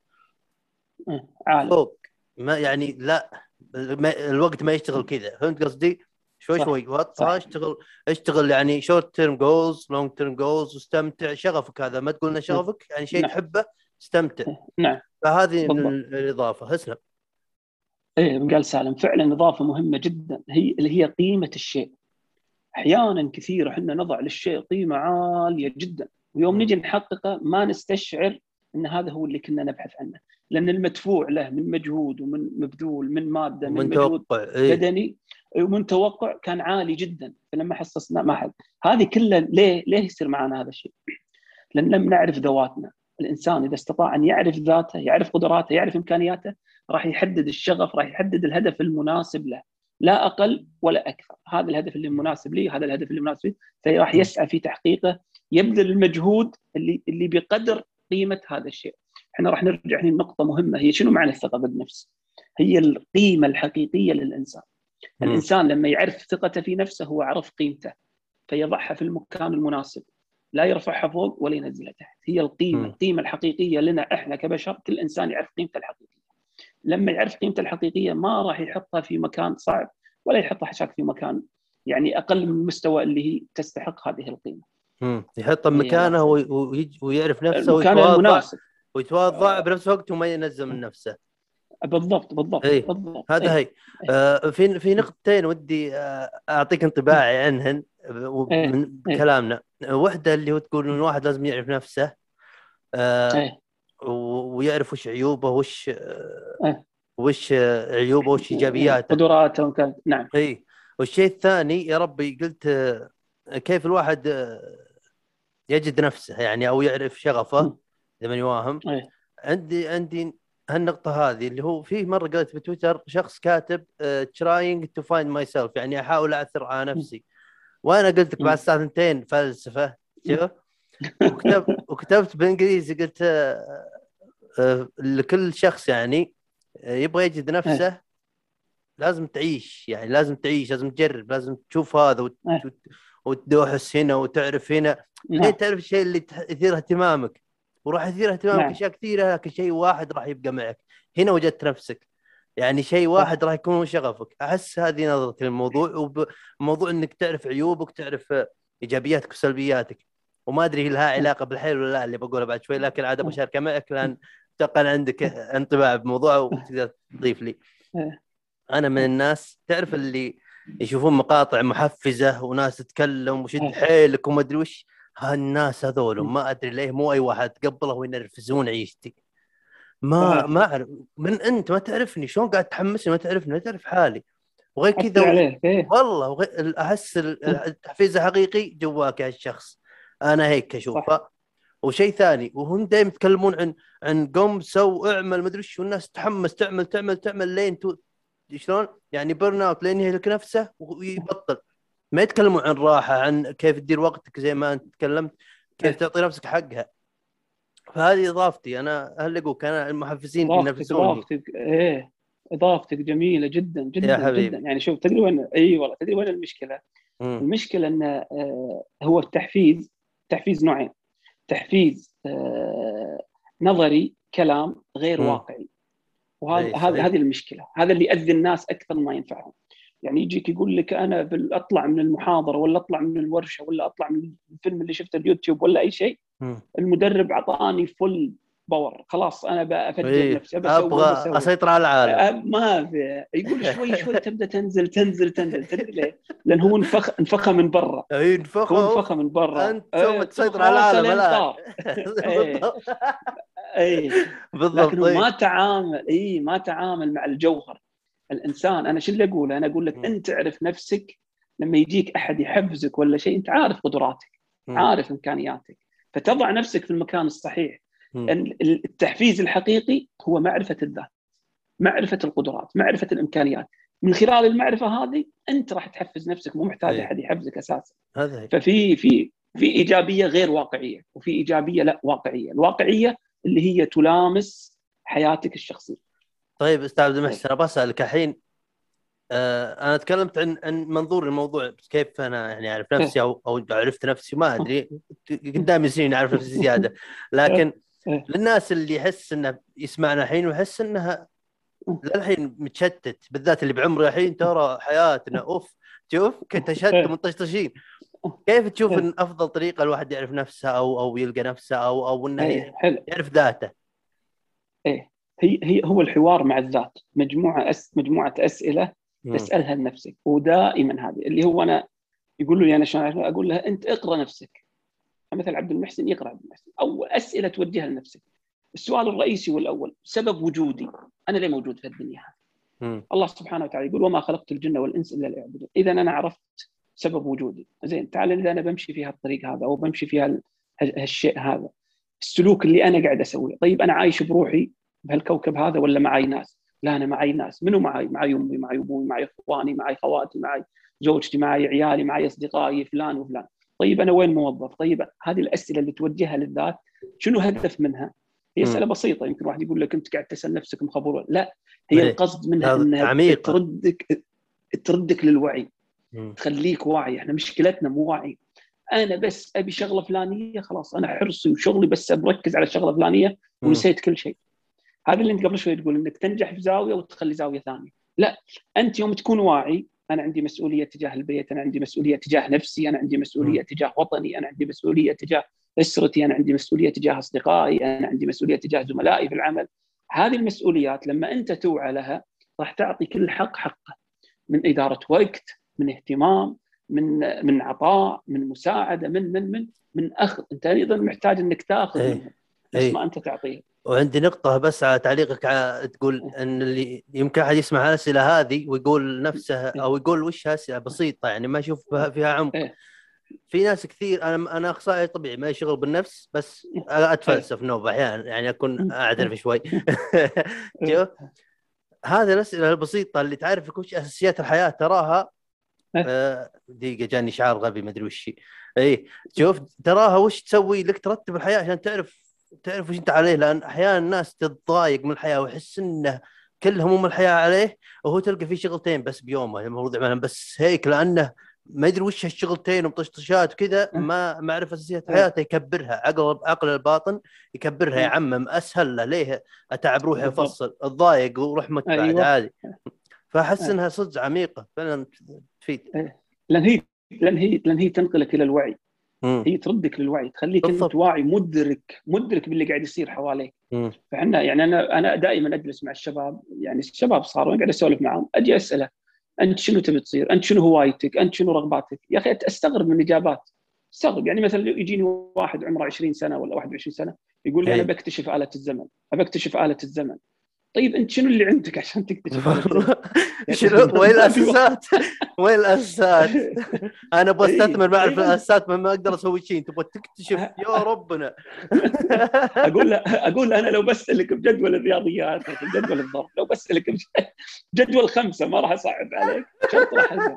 عالم فوق. ما يعني لا ما الوقت ما يشتغل كذا. فهمت قصدي؟ شوي صح. شوي. وطها اشتغل اشتغل يعني short term goals long term goals واستمتع. شغفك هذا ما تقول شغفك؟ يعني شيء نعم. تحبه استمتع. نعم. فهذه الإضافة. اسلم إيه قال سالم فعلا إضافة مهمة جدا هي اللي هي قيمة الشيء. أحيانا كثير إحنا نضع للشيء قيمة عالية جدا ويوم. نجي نحققه ما نستشعر إن هذا هو اللي كنا نبحث عنه. لأن المدفوع له من مجهود ومن مبذول من مادة من من مجهود توقع إيه. بدني ومن توقع كان عالي جدا. فلما حصصنا ما حد. هذه كلها ليه ليه يصير معنا هذا الشيء؟ لأن لم نعرف ذواتنا. الإنسان إذا استطاع أن يعرف ذاته يعرف قدراته يعرف إمكانياته راح يحدد الشغف راح يحدد الهدف المناسب له. لا أقل ولا أكثر. هذا الهدف اللي مناسب لي هذا الهدف اللي مناسب لي. فراح يسعى في تحقيقه يبذل المجهود اللي اللي بقدر قيمة هذا الشيء. إحنا راح نرجع هنا لنقطة مهمة هي شنو معنى الثقة بالنفس؟ هي القيمة الحقيقية للإنسان. الإنسان لما يعرف ثقته في نفسه هو عرف قيمته فيضعها في المكان المناسب. لا يرفعها فوق ولا ينزلها تحت. هي القيمة مم. القيمة الحقيقية لنا إحنا كبشر كل إنسان يعرف قيمته الحقيقية. لما يعرف قيمته الحقيقية ما راح يحطها في مكان صعب ولا يحطها حشاك في مكان يعني أقل من المستوى اللي هي تستحق هذه القيمة. مم. يحطه هي مكانه وي- ويج- ويعرف نفسه ويتواضع المناسب. ويتواضع بنفس الوقت وما ينزل من نفسه. بالضبط بالضبط إيه. بالضبط هذا إيه. هي آه في في نقطتين ودي آه أعطيك انطباعي عنهن إيه. من إيه. كلامنا واحدة اللي هو تقول ان الواحد لازم يعرف نفسه آه إيه. ويعرف وش عيوبه وش آه إيه. وش آه، عيوبه وش إيجابياته قدراته. نعم اي والشيء الثاني يا ربي قلت آه، كيف الواحد آه، يجد نفسه يعني أو يعرف شغفه. إذا ماني واهم إيه. عندي عندي هالنقطة هذه اللي هو في مرة قريت بتويتر شخص كاتب uh, trying to find myself يعني أحاول أعثر على نفسي وأنا قلت لك. بعد الساعة ثنتين فلسفة شوف وكتب وكتبت بالانجليزي قلت آه، آه، لكل شخص يعني آه، يبغى يجد نفسه لازم تعيش يعني لازم تعيش لازم تجرب لازم تشوف هذا وت- إيه. وت- وتدوحس هنا وتعرف هنا نعم. لين تعرف الشيء اللي يثير اهتمامك وراح يثير اهتمامك نعم. أشياء كثيرة لكن شيء واحد راح يبقى معك هنا وجدت نفسك يعني شيء واحد راح يكون شغفك أحس هذه نظرتي للموضوع وموضوع إنك تعرف عيوبك تعرف إيجابياتك وسلبياتك وما أدري لها علاقة بالحيل ولا لا اللي بقوله بعد شوي لكن عاد بشاركها معك لأن أن عندك انطباع بموضوع وتقدر تضيف لي. أنا من الناس تعرف اللي يشوفون مقاطع محفزة وناس تتكلم وشد. حيلك وما أدري وش هالناس هذول ما أدري ليه مو أي واحد تقبله وينرفزون عيشتي. ما آه. ما أعرف. من أنت ما تعرفني. شلون قاعد تحمسني ما تعرفني؟ ما تعرف حالي. وغير كذا إيه. والله. احس ال- التحفيز الحقيقي جواك يا الشخص أنا هيك أشوفه. وشيء ثاني وهم دائما يتكلمون عن عن قم so اعمل مدري إيش والناس تحمس تعمل تعمل تعمل لين تو شلون؟ يعني burn out لين يهلك نفسه ويبطل. ما يتكلمون عن راحة عن كيف تدير وقتك زي ما أنت تكلمت كيف تعطي نفسك حقها. فهذه إضافتي. أنا هل اقولك أنا المحفزين ينافسوني إضافتك إيه. إضافتك جميلة جدا جدا يا حبيبي. جدا. يعني شوف تدري وين؟ إي والله تدري وين المشكلة؟ مم. المشكلة انه آه، هو التحفيز تحفيز نوعين. تحفيز آه، نظري كلام غير مم. واقعي. وهذا صحيح. هذه المشكلة. هذا اللي ياذي الناس أكثر ما ينفعهم. يعني يجيك يقول لك أنا أطلع من المحاضرة ولا أطلع من الورشة ولا أطلع من الفيلم اللي شفته اليوتيوب ولا أي شيء. المدرب أعطاني full power خلاص أنا بفجر إيه. نفسي أبغى. أسيطر على العالم أه، ما في يقول شوي شوي تبدأ تنزل تنزل تنزل تدري ليه؟ لأن هو انفخ انفخ من برا اي هو انفخ انفخ من برا أنت إيه، ثم تسيطر على العالم. إيه. بالضبط اي بالضبط لكن هو طيب. ما تعامل اي ما تعامل مع الجوهر الإنسان أنا شو اللي أقوله؟ أنا أقول لك. أنت تعرف نفسك لما يجيك أحد يحفزك ولا شيء أنت عارف قدراتك. عارف إمكانياتك فتضع نفسك في المكان الصحيح التحفيز الحقيقي هو معرفة الذات معرفة القدرات معرفة الإمكانيات من خلال المعرفة هذه أنت راح تحفز نفسك مو محتاج أي. أحد يحفزك أساسا هذا. ففي في في إيجابية غير واقعية وفي إيجابية لا واقعية الواقعية اللي هي تلامس حياتك الشخصية طيب أستاذ عبد المحسن أبغى أسألك الحين آه أنا تكلمت عن عن منظور الموضوع كيف أنا يعني أعرف نفسي أو أو عرفت نفسي ما أدري قدامي سنين أعرف نفسي زيادة لكن إيه. للناس اللي يحس إنه يسمعنا الحين ويحس إنها للحين متشتت بالذات اللي بعمري الحين ترى حياتنا أوف شوف كنت شتت إيه. مطشطشين كيف تشوف إيه. إن أفضل طريقة الواحد يعرف نفسه أو أو يلقى نفسه أو أو إنه يعرف ذاته هي هي هو الحوار مع الذات. مجموعة أس مجموعة أسئلة. تسألها لنفسك. ودائما هذه. اللي هو أنا يقول لي أنا شلون؟ أقول له أنت اقرأ نفسك. مثل عبد المحسن يقرأ عبد المحسن. اول أسئلة توجهها لنفسك. السؤال الرئيسي والاول سبب وجودي. أنا ليه موجود في الدنيا هذه. الله سبحانه وتعالى يقول وما خلقت الجن والإنس إلا ليعبدون. اذا أنا عرفت سبب وجودي. زين تعال اذا أنا بمشي في هالطريق هذا أو بمشي في هال- هالشيء هذا. السلوك اللي أنا قاعد أسويه. طيب أنا عايش بروحي بهالكوكب هذا ولا معي ناس؟ لا أنا معي ناس. منو معي؟ معي أمي معي أبوي معي إخواني معي خواتي معي زوجتي معي عيالي معي أصدقائي فلان وفلان. طيب أنا وين موظف؟ طيب هذه الأسئلة اللي توجهها للذات شنو هدف منها؟ هي. أسئلة بسيطة. يمكن واحد يقول لك أنت قاعد تسأل نفسك مخبر ولا- لا هي. القصد منها إنها عميقة. تردك تردك للوعي. مم. تخليك واعي. إحنا مشكلتنا مو واعي. أنا بس أبي شغلة فلانية خلاص أنا حرصي وشغلي بس بركز على الشغله الفلانيه مم. ونسيت كل شيء. هذا اللي انت قبل شوي تقول إنك تنجح في زاوية وتخلي زاوية ثانية. لا أنت يوم تكون واعي أنا عندي مسؤولية تجاه البيت أنا عندي مسؤولية تجاه نفسي أنا عندي مسؤولية تجاه وطني أنا عندي مسؤولية تجاه أسرتي أنا عندي مسؤولية تجاه أصدقائي أنا عندي مسؤولية تجاه زملائي في العمل. هذه المسؤوليات لما أنت توعى لها راح تعطي كل حق حقه. من إدارة وقت من اهتمام من من عطاء من مساعدة من من من من أخذ. أنت أيضا محتاج إنك تأخذ إيه. منهم بس إيه. ما أنت تعطيه. وعندي نقطة بس على تعليقك على تقول إن اللي يمكن أحد يسمع الاسئلة هذه ويقول نفسه أو يقول وش اسئلة بسيطة يعني ما يشوف فيها- فيها عمق. إيه. في ناس كثير أنا أنا أخصائي طبيعي ما شغل بالنفس بس أتفلسف نوب أحيانا يعني أكون أعترف شوي. هذه الأسئلة البسيطة اللي تعرف وش أساسيات الحياة تراها. إيه. آه، دقيقة جاني شعار غبي ما أدري وش. اي شوف تراها وش تسوي لك ترتب الحياة عشان تعرف تعرف وش انت عليه؟ لأن أحيانا الناس تتضايق من الحياة ويحس إنه كل هموم الحياة عليه وهو تلقى في شغلتين بس بيومه المفروض يعملهم بس هيك لأنه ما يدري وش هالشغلتين ومطشطشات وكذا ما ما عرف اساسيات حياته يكبرها. عقل عقل الباطن يكبرها يعمم أسهل له ليه أتعب روحي. أفصل؟ أتضايق وأروح مت بعد أيوة. عادي. فأحس أيوة. إنها صدق عميقة فعلا تفيد. لأن هي لأن هي لأن هي تنقلك إلى الوعي. مم. هي تردك للوعي تخليك. أنت واعي مدرك مدرك باللي قاعد يصير حواليك. فاحنا يعني أنا أنا دائما أجلس مع الشباب يعني الشباب صاروا قاعد أسولف معهم أجي أسأله أنت شنو تبي تصير؟ أنت شنو هوايتك؟ أنت شنو رغباتك؟ يا أخي أستغرب من الإجابات استغرب يعني مثلا يجيني واحد عمره 20 سنة ولا 21 سنة يقول لي أي. أنا بكتشف آلة الزمن ابى اكتشف آلة الزمن طيب أنت شنو اللي عندك عشان تكتشف آلة الزمن؟ شنو وين الأساسات؟ وين الأساسات؟ أنا أبغى إيه، أستثمر ما اعرف. الأساسات ما أقدر أسوي شيء تبغى تكتشف يا ربنا أقول أقول أنا لو بسألك بجدول الرياضيات بجدول الضرب لو بسألك بج- جدول خمسة ما راح أصعب عليك شرط راح.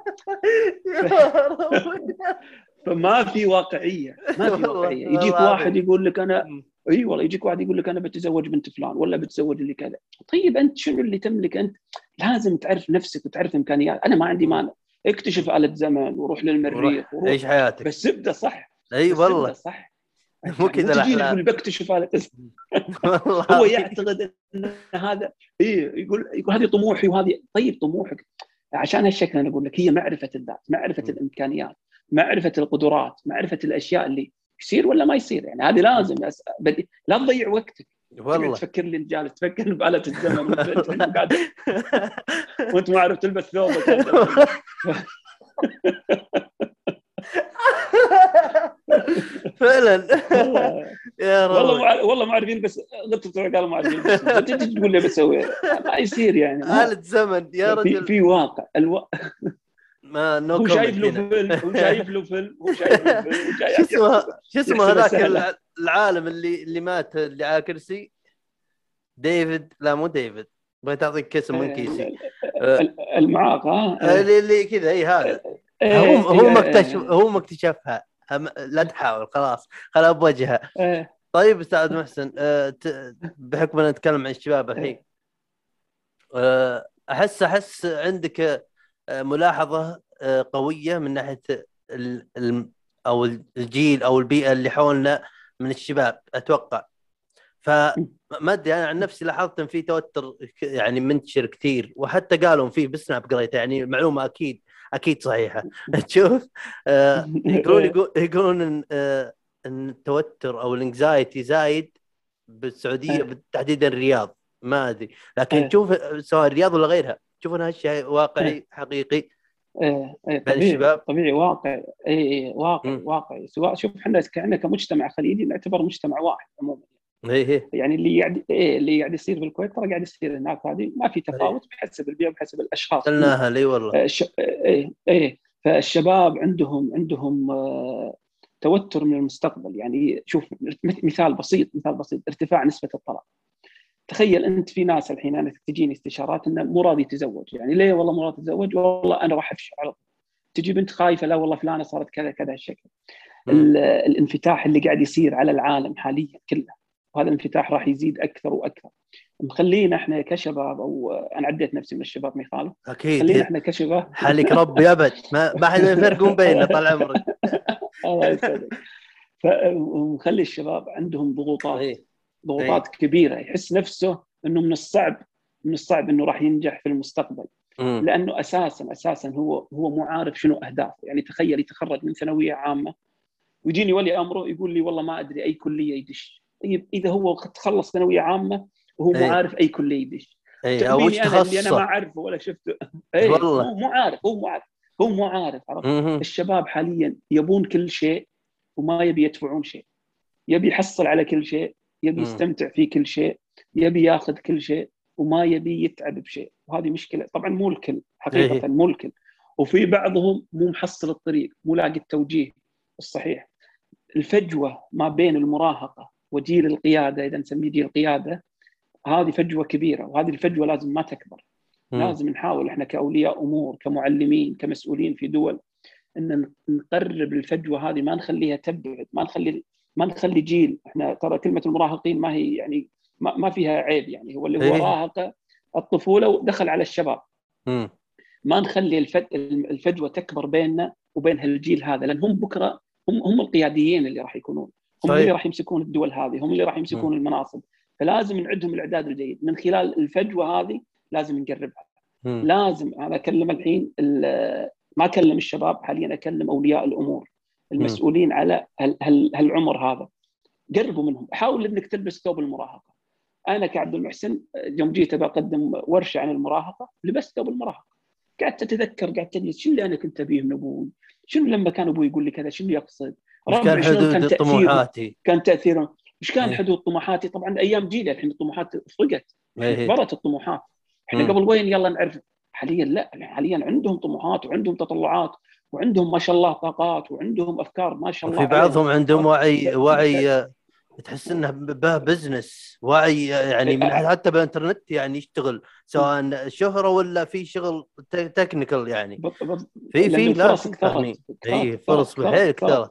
يا ربنا فما في واقعية ما في واقعية يجيك. واحد يقول لك أنا إي والله يجيك واحد يقول لك أنا بتزوج بنت فلان ولا بتزوج اللي كذا. طيب أنت شنو اللي تملك أنت؟ لازم تعرف نفسك وتعرف إمكانيات. أنا ما عندي مانع. اكتشف آلة زمن وروح للمريخ وروح عيش حياتك. بس ابدا صح. إي والله. صح. مو كذا الأحلام. تقول بكتشف آلة والله. هو يعتقد إن هذا إي يقول يقول هذه طموحي وهذه طيب طموحك. عشان هالشكل أنا أقول لك هي معرفة الذات، معرفة م. الإمكانيات، معرفة القدرات، معرفة الأشياء اللي يصير ولا ما يصير؟ يعني هذه لازم. بدي... لا تضيع وقتك. والله. تفكر لي جالس تفكر بآلة الزمن. وأنت ما عارف تلبس ثوبك. فعلا. والله. يا والله رب ما عارف- والله ما عارفين بس غطوا قالوا ما عارفين بس. أنت تجي تقول لي بسوي؟ ما يصير يعني. آلة زمن. يا في رجل. في واقع. ألو... ما نو هو شايف له. فيلم هو شايف له فيلم هو شايف له فيلم هو شو اسمه شو اسمه هذاك العالم اللي اللي مات اللي على كرسي؟ ديفيد. لا مو ديفيد. بغيت أعطيك اسم من كيسي. ال- المعاق ها؟ اللي اللي كذا إي هذا. إيه، هو هو إيه، ما إيه، اكتشف هو ما اكتشفها لا تحاول خلاص. خلها بوجهها. طيب أستاذ محسن ت- بحكم إن نتكلم عن الشباب الحين آه، أحس أحس عندك ملاحظة آه، قوية من ناحية ال- ال- أو الجيل أو البيئة اللي حولنا من الشباب أتوقع. فما أدري أنا عن نفسي لاحظت إن في توتر يعني منتشر كثير وحتى قالوا فيه بسناب قريته يعني معلومه أكيد أكيد صحيحة. تشوف آه، يقولون يقول- يقولون إن آه، إن التوتر أو الإنكزايتي زايد بالسعودية. بالتحديد الرياض. ما أدري لكن. تشوف سواء الرياض ولا غيرها. تشوف انها شيء واقعي حقيقي. إيه، إيه، بين طبيعي الشباب. طبيعي واقع اي اي واقع مم. واقع سواء شوف إحنا إحنا كمجتمع خليجي نعتبر مجتمع واحد عموما. إيه إيه. يعني اللي قاعد إيه اللي قاعد يصير في الكويت ترى قاعد يصير هناك. هذه ما في تفاوت بحسب البيئة وبحسب الأشخاص. قلناها لي والله. إيه إيه فالشباب عندهم عندهم آه، توتر من المستقبل. يعني شوف مثال بسيط مثال بسيط ارتفاع نسبة الطلاق. تخيل أنت في ناس الحين أنا تجيني استشارات إنه مو راضي يتزوج. يعني ليه والله مو راضي يتزوج؟ والله أنا راح أفشل على طول. تجي بنت خايفة لا والله فلانة صارت كذا كذا الشكل ال- الانفتاح اللي قاعد يصير على العالم حاليا كله وهذا الانفتاح راح يزيد أكثر وأكثر. مخلينا إحنا كشباب أو أنا عديت نفسي من الشباب ما يخالف خلينا أكيد إحنا كشباب. حالك ربي أبد. ما ما حد يفرقون بيننا طال عمرك. الله يسعدك. فمخلي الشباب عندهم ضغوطات. إيه. ضغوطات كبيرة يحس نفسه إنه من الصعب من الصعب إنه راح ينجح في المستقبل مم. لأنه أساسا أساسا هو هو مو عارف شنو أهدافه يعني تخيل يتخرج من ثانوية عامة ويجيني ولي أمره يقول لي والله ما أدري أي كلية يدش طيب إذا هو تخلص ثانوية عامة وهو مو إيه. عارف أي كلية يدش اي أو وش اللي أنا ما أعرفه ولا شفته اي والله. هو مو عارف هو مو عارف هو مو عارف عرفت. الشباب حاليا يبون كل شيء وما يبي يدفعون شيء يبي يحصل على كل شيء يبي. يستمتع في كل شيء يبي ياخذ كل شيء وما يبي يتعب بشيء وهذه مشكلة طبعا مو الكل حقيقة إيه. مو الكل وفي بعضهم مو محصل الطريق مو لاقي التوجيه الصحيح الفجوة ما بين المراهقة وجيل القيادة إذا نسميه جيل القياده هذه فجوة كبيرة وهذه الفجوة لازم ما تكبر مم. لازم نحاول إحنا كأولياء أمور كمعلمين كمسؤولين في دول إن نقرب الفجوة هذه ما نخليها تبعد ما نخلي ما نخلي جيل إحنا ترى كلمة المراهقين ما هي يعني ما, ما فيها عيب يعني هو اللي هو إيه. راهق الطفولة ودخل على الشباب مم. ما نخلي الفج- الفجوة تكبر بيننا وبين هالجيل هذا لأن هم بكرة هم هم القياديين اللي راح يكونون هم صحيح. اللي راح يمسكون الدول هذه هم اللي راح يمسكون المناصب فلازم نعدهم الإعداد الجيد من خلال الفجوة هذه لازم نقربها مم. لازم أنا أكلم الحين ال- ما أكلم الشباب حاليا أكلم أولياء الأمور المسؤولين على هال- هال- هالعمر هذا قربوا منهم حاول إنك تلبس ثوب المراهقة أنا كعبد المحسن يوم جيت بقدم ورشة عن المراهقة لبست ثوب المراهقة قعدت أتذكر قعدت اجلس شو اللي أنا كنت أبيه من أبوي؟ شنو لما كان أبوي يقول لي كذا شنو يقصد؟ كان حدود؟ طموحاتي؟ كان تأثيره إيش كان إيه. حدود طموحاتي؟ طبعا أيام جيلي الحين الطموحات فرقت إيه. كبرت الطموحات إحنا. قبل وين يلا نعرف حاليا لا حاليا عندهم طموحات وعندهم تطلعات وعندهم ما شاء الله طاقات وعندهم أفكار ما شاء الله وفي بعضهم. عندهم وعي وعي آه، تحس إنه به business وعي آه، يعني من إيه. حتى بالانترنت يعني يشتغل سواء شهرة ولا في شغل technical يعني. في في لا في إيه، كثرت- فرص بحيل كثرت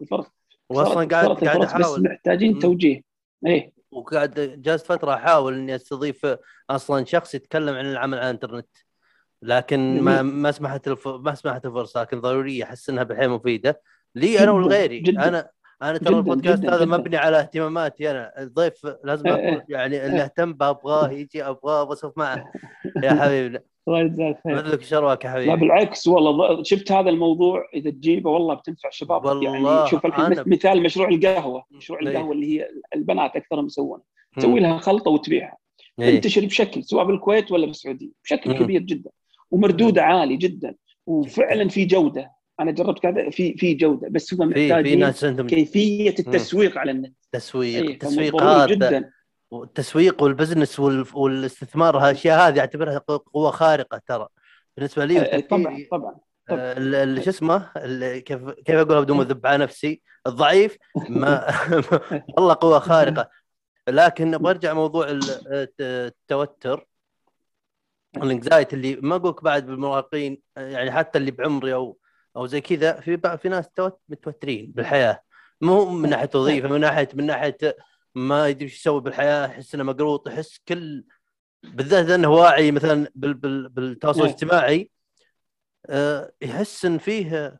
واصلا قاعد قاعد بس أحاول. محتاجين. توجيه. إيه. وقاعد جاز فترة أحاول إني أستضيف أصلا شخص يتكلم عن العمل على الإنترنت. لكن ما. ما سمحت الف... ما سمحت الفرصة لكن ضرورية أحس إنها بالحيل مفيدة لي أنا ولغيري جداً. أنا أنا ترى البودكاست هذا. مبني على اهتماماتي أنا الضيف لازم إيه، إيه. يعني اللي إيه. أهتم به أبغاه يجي أبغاه بصف معه يا حبيبي الله يجزاك خير مثلك شرواك يا لا حبيبي بالعكس والله شفت هذا الموضوع إذا تجيبه والله بتنفع شباب والله يعني شوف الحين مثال مشروع القهوة مشروع. القهوة اللي هي البنات اكثرهم يسوونها. تسوي لها خلطة وتبيعها. تنتشر بشكل سواء بالكويت ولا بالسعودية بشكل. كبير جدا ومردوده عالي جدا وفعلا في جودة. أنا جربت كذا في في جودة بس هم محتاجين كيفية التسويق على النت. تسويق إيه، التسويق فضروري هذا. جدا. والتسويق وال business وال... والاستثمار هالأشياء هذه أعتبرها قوة خارقة ترى. بالنسبة لي آه، طبعا طبعا آه، شو اسمه كيف كيف اقولها بدون ما اذب على نفسي. الضعيف ما والله قوة خارقة. لكن أبغى ارجع موضوع ال- الت- التوتر ال anxiety اللي ما أقولك بعد بالمراهقين يعني حتى اللي بعمري أو أو زي كذا في في ناس توت- متوترين بالحياة مو من ناحية وظيفة من ناحية من ناحية ما يدري إيش يسوي بالحياة يحس إنه مقروط يحس كل بالذات إنه واعي مثلا بال... بال... بالتواصل نعم. الاجتماعي آه، يحس إن فيه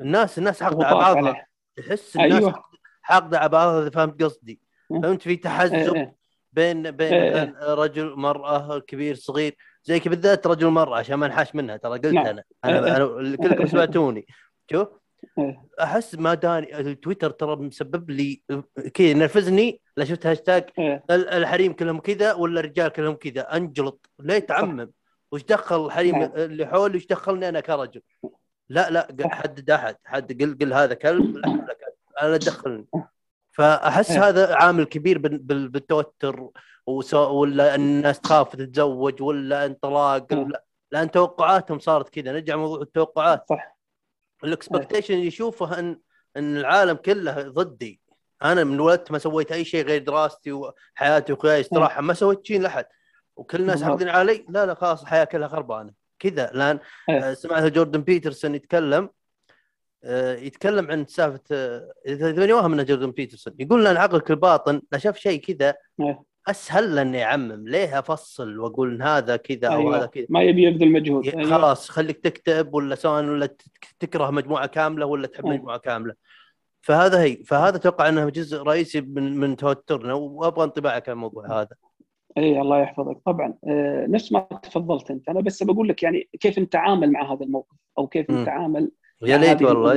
الناس الناس حاقدة على بعضها يحس الناس أيوة. حاقدة على بعضها إذا فهمت قصدي. فهمت في إيه، تحزب إيه. بين بين إيه، رجل مرأة كبير صغير زي بالذات رجل مرأة عشان ما انحاش منها ترى قلت نعم. أنا إيه، أنا, أنا كلكم سمعتوني شوف إيه. أحس ما داني التويتر ترى مسبب لي كذا نرفزني لا شفت هاشتاج إيه. ال- الحريم كلهم كذا ولا الرجال كلهم كذا أنجلط ليه تعمم وش دخل الحريم نعم. اللي حولي وش دخلني أنا كرجل لا لا. حدد احد حد قل قل هذا كلب لا كلب أنا دخلني فأحس إيه. هذا عامل كبير بال- بال- بالتوتر ولا الناس تخاف تتزوج ولا انطلاق إيه. لا لأن توقعاتهم صارت كذا. نرجع موضوع التوقعات. صح. ال expectation يشوفه ان إن العالم كله ضدي. أنا من ولدت ما سويت أي شيء غير دراستي وحياتي وخيالي استراحة ما سويت شيء لأحد. وكل الناس. حاقدين علي. لا لا خلاص الحياة كلها خربانة. كذا. لأن إيه. آه، سمعت جوردن بيترسون يتكلم يتكلم عن سالفة آه، اذا واهم إنه جوردن بيترسون يقول ان عقلك الباطن لا شاف شيء كذا إيه. أسهل له انه يعمم ليه أفصل وأقول هذا كذا أو هذا أيوة. كذا ما يبي يبذل مجهود أيوة. خلاص خليك تكتب ولا سواء ولا تكره مجموعة كاملة ولا تحب مم. مجموعة كاملة فهذا هي فهذا أتوقع إنه جزء رئيسي من من توترنا وأبغى انطباعك عن الموضوع هذا اي الله يحفظك طبعا آه، نفس ما تفضلت أنت أنا بس بقول لك يعني كيف نتعامل مع هذا الموقف أو كيف. نتعامل يا ليت والله.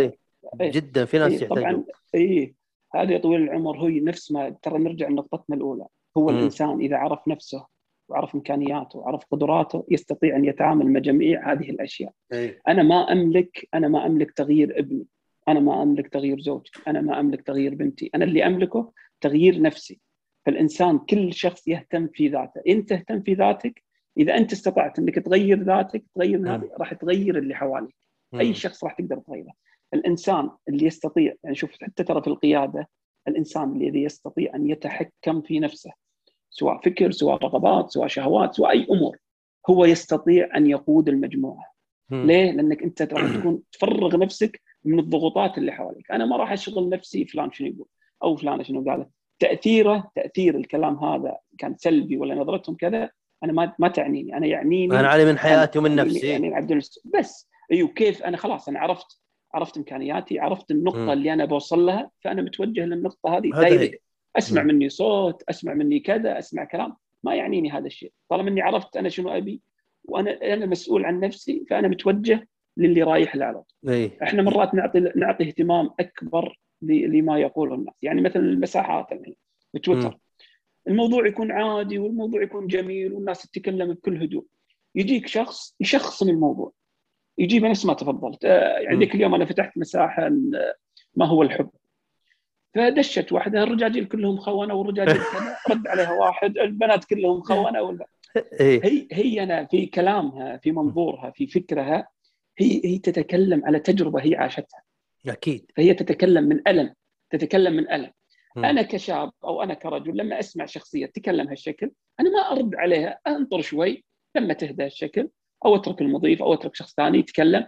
إيه. جدا في ناس إيه، طبعا يحتاجون اي هذا يا طويل العمر هو نفس ما ترى نرجع لنقطتنا الأولى هو مم. الإنسان إذا عرف نفسه وعرف إمكانياته وعرف قدراته يستطيع أن يتعامل مع جميع هذه الأشياء إيه. أنا ما أملك أنا ما أملك تغيير ابني أنا ما أملك تغيير زوجتي أنا ما أملك تغيير بنتي أنا اللي أملكه تغيير نفسي فالإنسان كل شخص يهتم في ذاته انت تهتم في ذاتك إذا أنت استطعت إنك تغير ذاتك تغير. هذه راح تغير اللي حواليك. أي شخص راح تقدر تغيره. الإنسان اللي يستطيع يعني شوف حتى ترى في القيادة الإنسان الذي يستطيع أن يتحكم في نفسه سواء فكر سواء رغبات سواء شهوات سواء أي أمور هو يستطيع أن يقود المجموعة. مم. ليه؟ لأنك أنت راح تكون تفرغ نفسك من الضغوطات اللي حواليك، أنا ما راح أشغل نفسي فلان شنو يقول أو فلانة شنو قالت، تأثيره تأثير الكلام هذا كان سلبي ولا نظرتهم كذا أنا ما ما تعنيني، أنا يعنيني أنا علي من حياتي ومن نفسي. يعني عبد بس أيوه كيف أنا خلاص أنا عرفت عرفت إمكانياتي، عرفت النقطة مم. اللي أنا بوصل لها فأنا متوجه للنقطة هذه. دايركت أسمع مم. مني صوت، أسمع مني كذا، أسمع كلام، ما يعنيني هذا الشيء، طالما إني عرفت أنا شنو أبي وأنا أنا مسؤول عن نفسي فأنا متوجه للي رايح له على طول. إي إحنا مرات نعطي نعطي اهتمام أكبر لما يقوله الناس، يعني مثلا المساحات الحين. بتويتر الموضوع يكون عادي والموضوع يكون جميل والناس تتكلم بكل هدوء. يجيك شخص يشخصن الموضوع يجيب نفس ما تفضلت آه، يعني. ذيك اليوم أنا فتحت مساحة ما هو الحب. فدشت واحدة الرجاجيل كلهم خونه والرجاجيل رد عليها واحد البنات كلهم خونه والب... اي هي هي أنا في كلامها في منظورها في فكرها هي هي تتكلم على تجربة هي عاشتها. أكيد. فهي تتكلم من ألم تتكلم من ألم. مم. أنا كشاب أو أنا كرجل لما أسمع شخصية تتكلم هالشكل أنا ما أرد عليها أنطر شوي لما تهدى الشكل أو أترك المضيف أو أترك شخص ثاني يتكلم.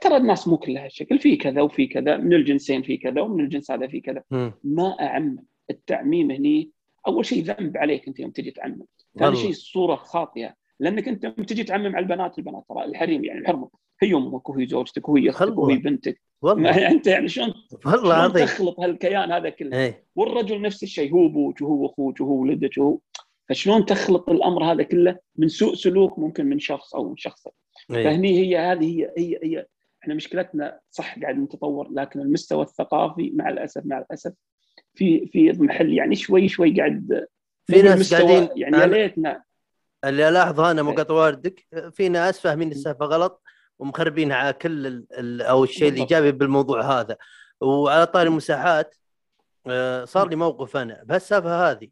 ترى الناس مو كلها هالشكل. في كذا وفي كذا من الجنسين في كذا ومن الجنس هذا في كذا. مم. ما اعمم التعميم هني. أول شيء ذنب عليك أنت يوم تجي تعمم. ثاني. شيء الصورة خاطئة. لأنك أنت يوم تجي تعمم على البنات البنات ترى الحريم يعني الحرمة. هي أمك وهي زوجتك وهي أختك. وهي بنتك. والله. أنت يعني شلون والله شلون تخلط هالكيان هذا كله؟ اي والرجل نفس الشيء هو أبوك وهو أخوك وهو ولدك وهو فشلون تخلط الأمر هذا كله من سوء سلوك ممكن من شخص أو من شخص اي فهني هي هذه هي هي هي إحنا مشكلتنا صح قاعد نتطور لكن المستوى الثقافي مع الاسف مع الأسف في في محل يعني شوي شوي قاعد في ناس قاعدين يعني يا ليتنا. اللي ألاحظه أنا إيه. مقاطع واردك في ناس فاهمين السالفة غلط ومخربينها على كل ال ال أو الشيء. الإيجابي بالموضوع هذا. وعلى طاري المساحات آه، صار لي موقف أنا. بهالسالفة هذه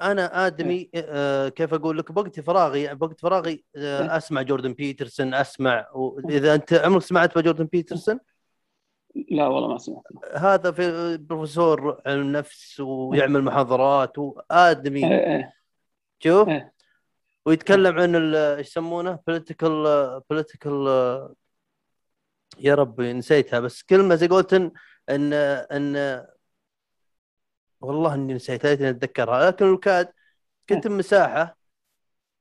أنا آدمي آه، كيف أقول لك بوقت فراغي بوقت فراغي آه، أسمع جوردن بيترسون أسمع إذا أنت عمرك سمعت بجوردن بيترسون؟ لا والله ما سمعت هذا في بروفيسور علم نفس ويعمل محاضرات وادمي إيه، إيه. شوف. إيه. ويتكلم عن إيش يسمونه؟ political political يا ربي نسيتها بس كلمة زي قلت ان ان, إن والله إني ليتني أتذكرها لكن الكاد كنت بمساحه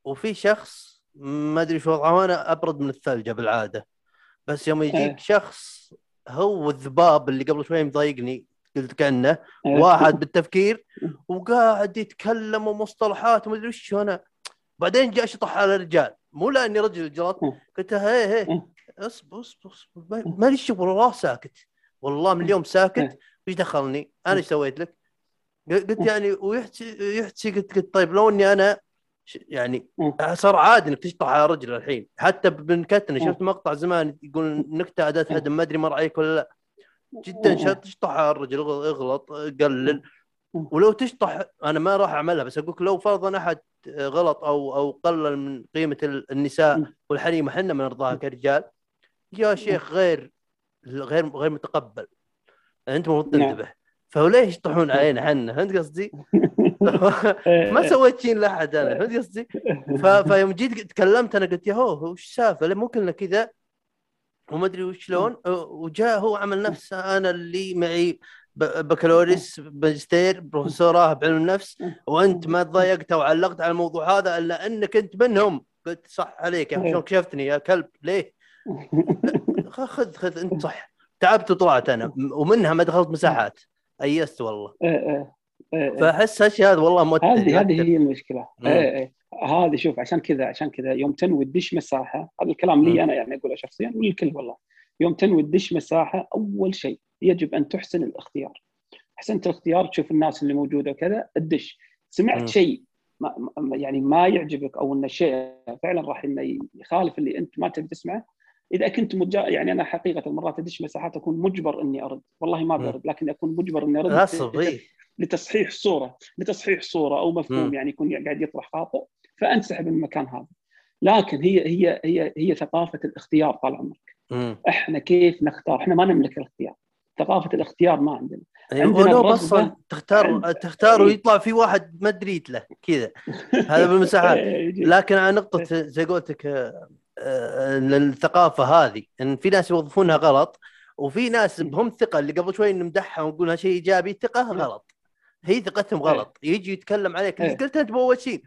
وفي شخص ما أدري شو وضعه وأنا أبرد من الثلجة بالعادة بس يوم يجيك إيه. شخص هو الذباب اللي قبل شوي مضايقني قلت كأنه إيه. واحد بالتفكير وقاعد يتكلم ومصطلحات ومدري وش أنا بعدين جاء شطح على الرجال مو لأني رجل جلط قلت له هي هي أه. أصبر أصبر أصبر ما- مالي شغل والله ساكت والله من اليوم ساكت أه. إيش دخلني؟ أنا إيش سويت لك؟ قلت يعني ويحكي يحكي قلت قلت طيب لو إني أنا يعني أه. صار عادي إنك تشطح على رجل الحين حتى بنكتنا أه. شفت مقطع زمان يقول نكتة أداة هدم ما أدري مر عليك ولا لا جدا. شط تشطح على الرجل اغ- اغلط قلل. ولو تشطح أنا ما راح أعملها بس أقول لو فرضا أحد غلط أو أو قلل من قيمة ال- النساء. والحريم إحنا ما نرضاها كرجال يا شيخ غير غير غير متقبل أنت المفروض نعم. تنتبه فليش يشطحون علينا إحنا فهمت قصدي؟ ما. سويت شيء لاحد أنا فهمت قصدي؟ فيوم جيت تكلمت أنا قلت يا هو وش السالفة؟ مو كلنا كذا وما أدري وش شلون وجاء هو عمل نفسه أنا اللي معي بكالوريوس ماجستير بروفيسوراه بعلم النفس وأنت ما تضايقت وعلقت على الموضوع هذا إلا أنك أنت منهم قلت صح عليك يا شلون كشفتني يا كلب ليه؟ خذ خذ انت صح تعبت وطلعت أنا ومنها ما دخلت مساحات أيست والله إيه، إيه. إيه، إيه. فأحس هالشيء هذا والله موتر هذه هذه هي المشكلة. إيه إيه هذه شوف عشان كذا عشان كذا يوم تنوي تدش مساحة هذا الكلام. لي أنا يعني أقوله شخصيا وللكل والله يوم تنوي تدش مساحة أول شيء يجب أن تحسن الاختيار احسنت الاختيار تشوف الناس اللي موجودة وكذا تدش سمعت. شيء ما ما- يعني ما يعجبك أو إن الشيء فعلا راح إنه يخالف اللي أنت ما تبي تسمعه إذا كنت مجا... يعني أنا حقيقة مرات أدش مساحات أكون مجبر إني أرد والله ما. برد لكن أكون مجبر إني أرد غصب إيه. لتصحيح صورة لتصحيح صورة أو مفهوم مم. يعني يكون قاعد يطرح خاطئ فأنسحب من المكان هذا لكن هي هي هي هي ثقافة الاختيار طال عمرك. إحنا كيف نختار إحنا ما نملك الاختيار ثقافة الاختيار ما عندنا أيوه عندنا أصلا تختار عند- تختار إيه. ويطلع في واحد ما دريت له كذا هذا بالمساحات إيه،. لكن على نقطة زي قولتك آه، آه، هذه إن في ناس يوظفونها غلط وفي ناس بهم ثقة اللي قبل شوي نمدحها ونقولها شيء إيجابي ثقة غلط. هي ثقتهم غلط. يجي يتكلم عليك اللي إيه. قلت أنت بأول شيء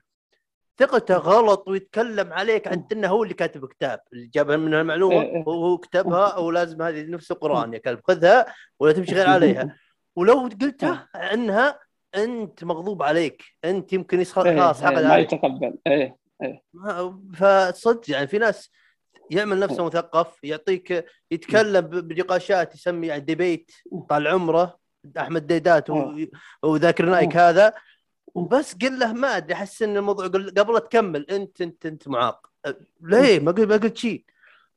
ثقته غلط ويتكلم عليك عن إنه هو اللي كاتب كتاب. اللي جابها من المعلومة إيه، إيه. هو هو كتبها أو لازم هذه نفس القرآن يا كلب خذها ولا تمشي غير عليها. ولو قلتها عنها أنت مغضوب عليك أنت يمكن يسخ- إيه، خلاص إيه، ما يتقبل. إيه. ما- فصدق يعني في ناس يعمل نفسه مثقف يعطيك يتكلم بنقاشات يسمي يعني ديبيت طال عمره أحمد ديدات و- وذاكر نايك هذا وبس قل له ما أدري أحس إن الموضوع قبل لا تكمل انت انت أنت معاق. ليه؟ ما قلت ما قلت شيء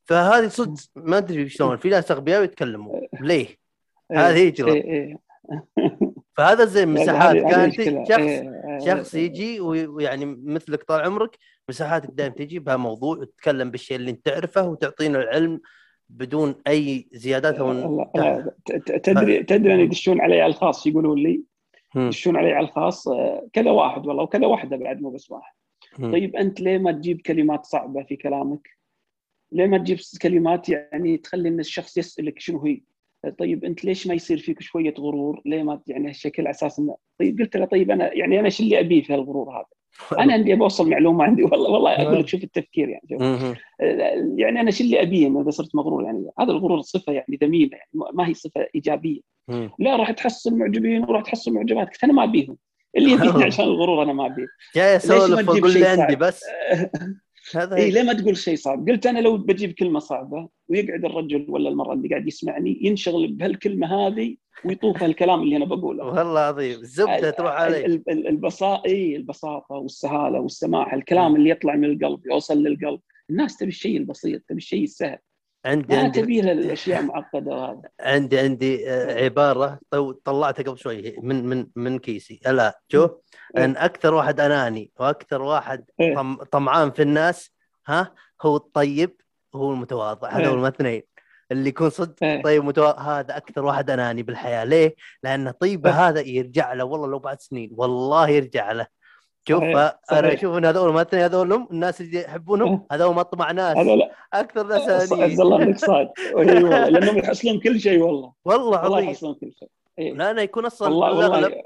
فهذه صدق ما أدري شلون. في ناس أغبياء يتكلموا ليه؟ إيه، هذه هجرة. إيه، إيه. فهذا زي هذه كانت مشكلة. شخص إيه، إيه، شخص إيه. يجي وي- ويعني مثلك طال عمرك مساحاتك دائما تجي بها موضوع وتتكلم بالشيء اللي انت تعرفه وتعطينا العلم بدون أي زيادات أو تدري تدري أن يدشون علي على الخاص يقولون لي. يدشون علي على الخاص آه، كذا واحد والله وكذا واحدة بعد مو بس واحد. طيب أنت ليه ما تجيب كلمات صعبة في كلامك؟ ليه ما تجيب كلمات يعني تخلي إن الشخص يسألك شنو هي؟ طيب أنت ليش ما يصير فيك شوية غرور؟ ليه ما يعني هالشكل على أساس انه طيب قلت له طيب أنا يعني أنا إيش اللي أبيه في هالغرور هذا؟ أنا عندي ابي اوصل معلومة عندي والله والله أقول لك شوف التفكير يعني شوف. مم. يعني أنا إيش اللي أبيه إذا صرت مغرور يعني هذا الغرور صفة يعني ذميمة يعني ما هي صفة إيجابية. لا راح تحصل معجبين وراح تحصل معجبات قلت أنا ما أبيهم اللي يبيني عشان الغرور أنا ما أبيه جاي ما اسولف واقول اللي عندي؟ بس هذا اي. ليه ما تقول شيء صعب؟ قلت أنا لو بجيب كلمة صعبة ويقعد الرجل ولا المراه اللي قاعد يسمعني ينشغل بهالكلمة هذه ويطوف هالكلام اللي أنا بقوله والله عظيم الزبدة تروح عليه ال- ال- البساطه اي البساطة والسهالة والسماحه الكلام اللي يطلع من القلب يوصل للقلب الناس تبي الشيء البسيط تبي الشيء السهل عندي ما عندي تبي الأشياء معقدة وهذا عندي عندي آه، عبارة طو- طلعتها قبل شوي من من من كيسي الا شوف أن أكثر واحد أناني وأكثر واحد إيه. طم طمعان في الناس ها هو الطيب هو المتواضع إيه. هو الاثنين اللي يكون صدق إيه. طيب متواضع هذا أكثر واحد أناني بالحياة ليه؟ لأن طيبه إيه. هذا يرجع له والله لو بعد سنين والله يرجع له شوف صحيح، أنا. أشوف إن هذول الاثنين هذول الناس اللي يحبونهم إيه. هذول مطمع ناس. هذا لا. أكثر ناس عز الله انك صادق اي والله لأنهم يحصلون كل شيء والله. والله والله عظيم. يحصلون كل شيء. إيه. لا أنا يكون أصلا والله والله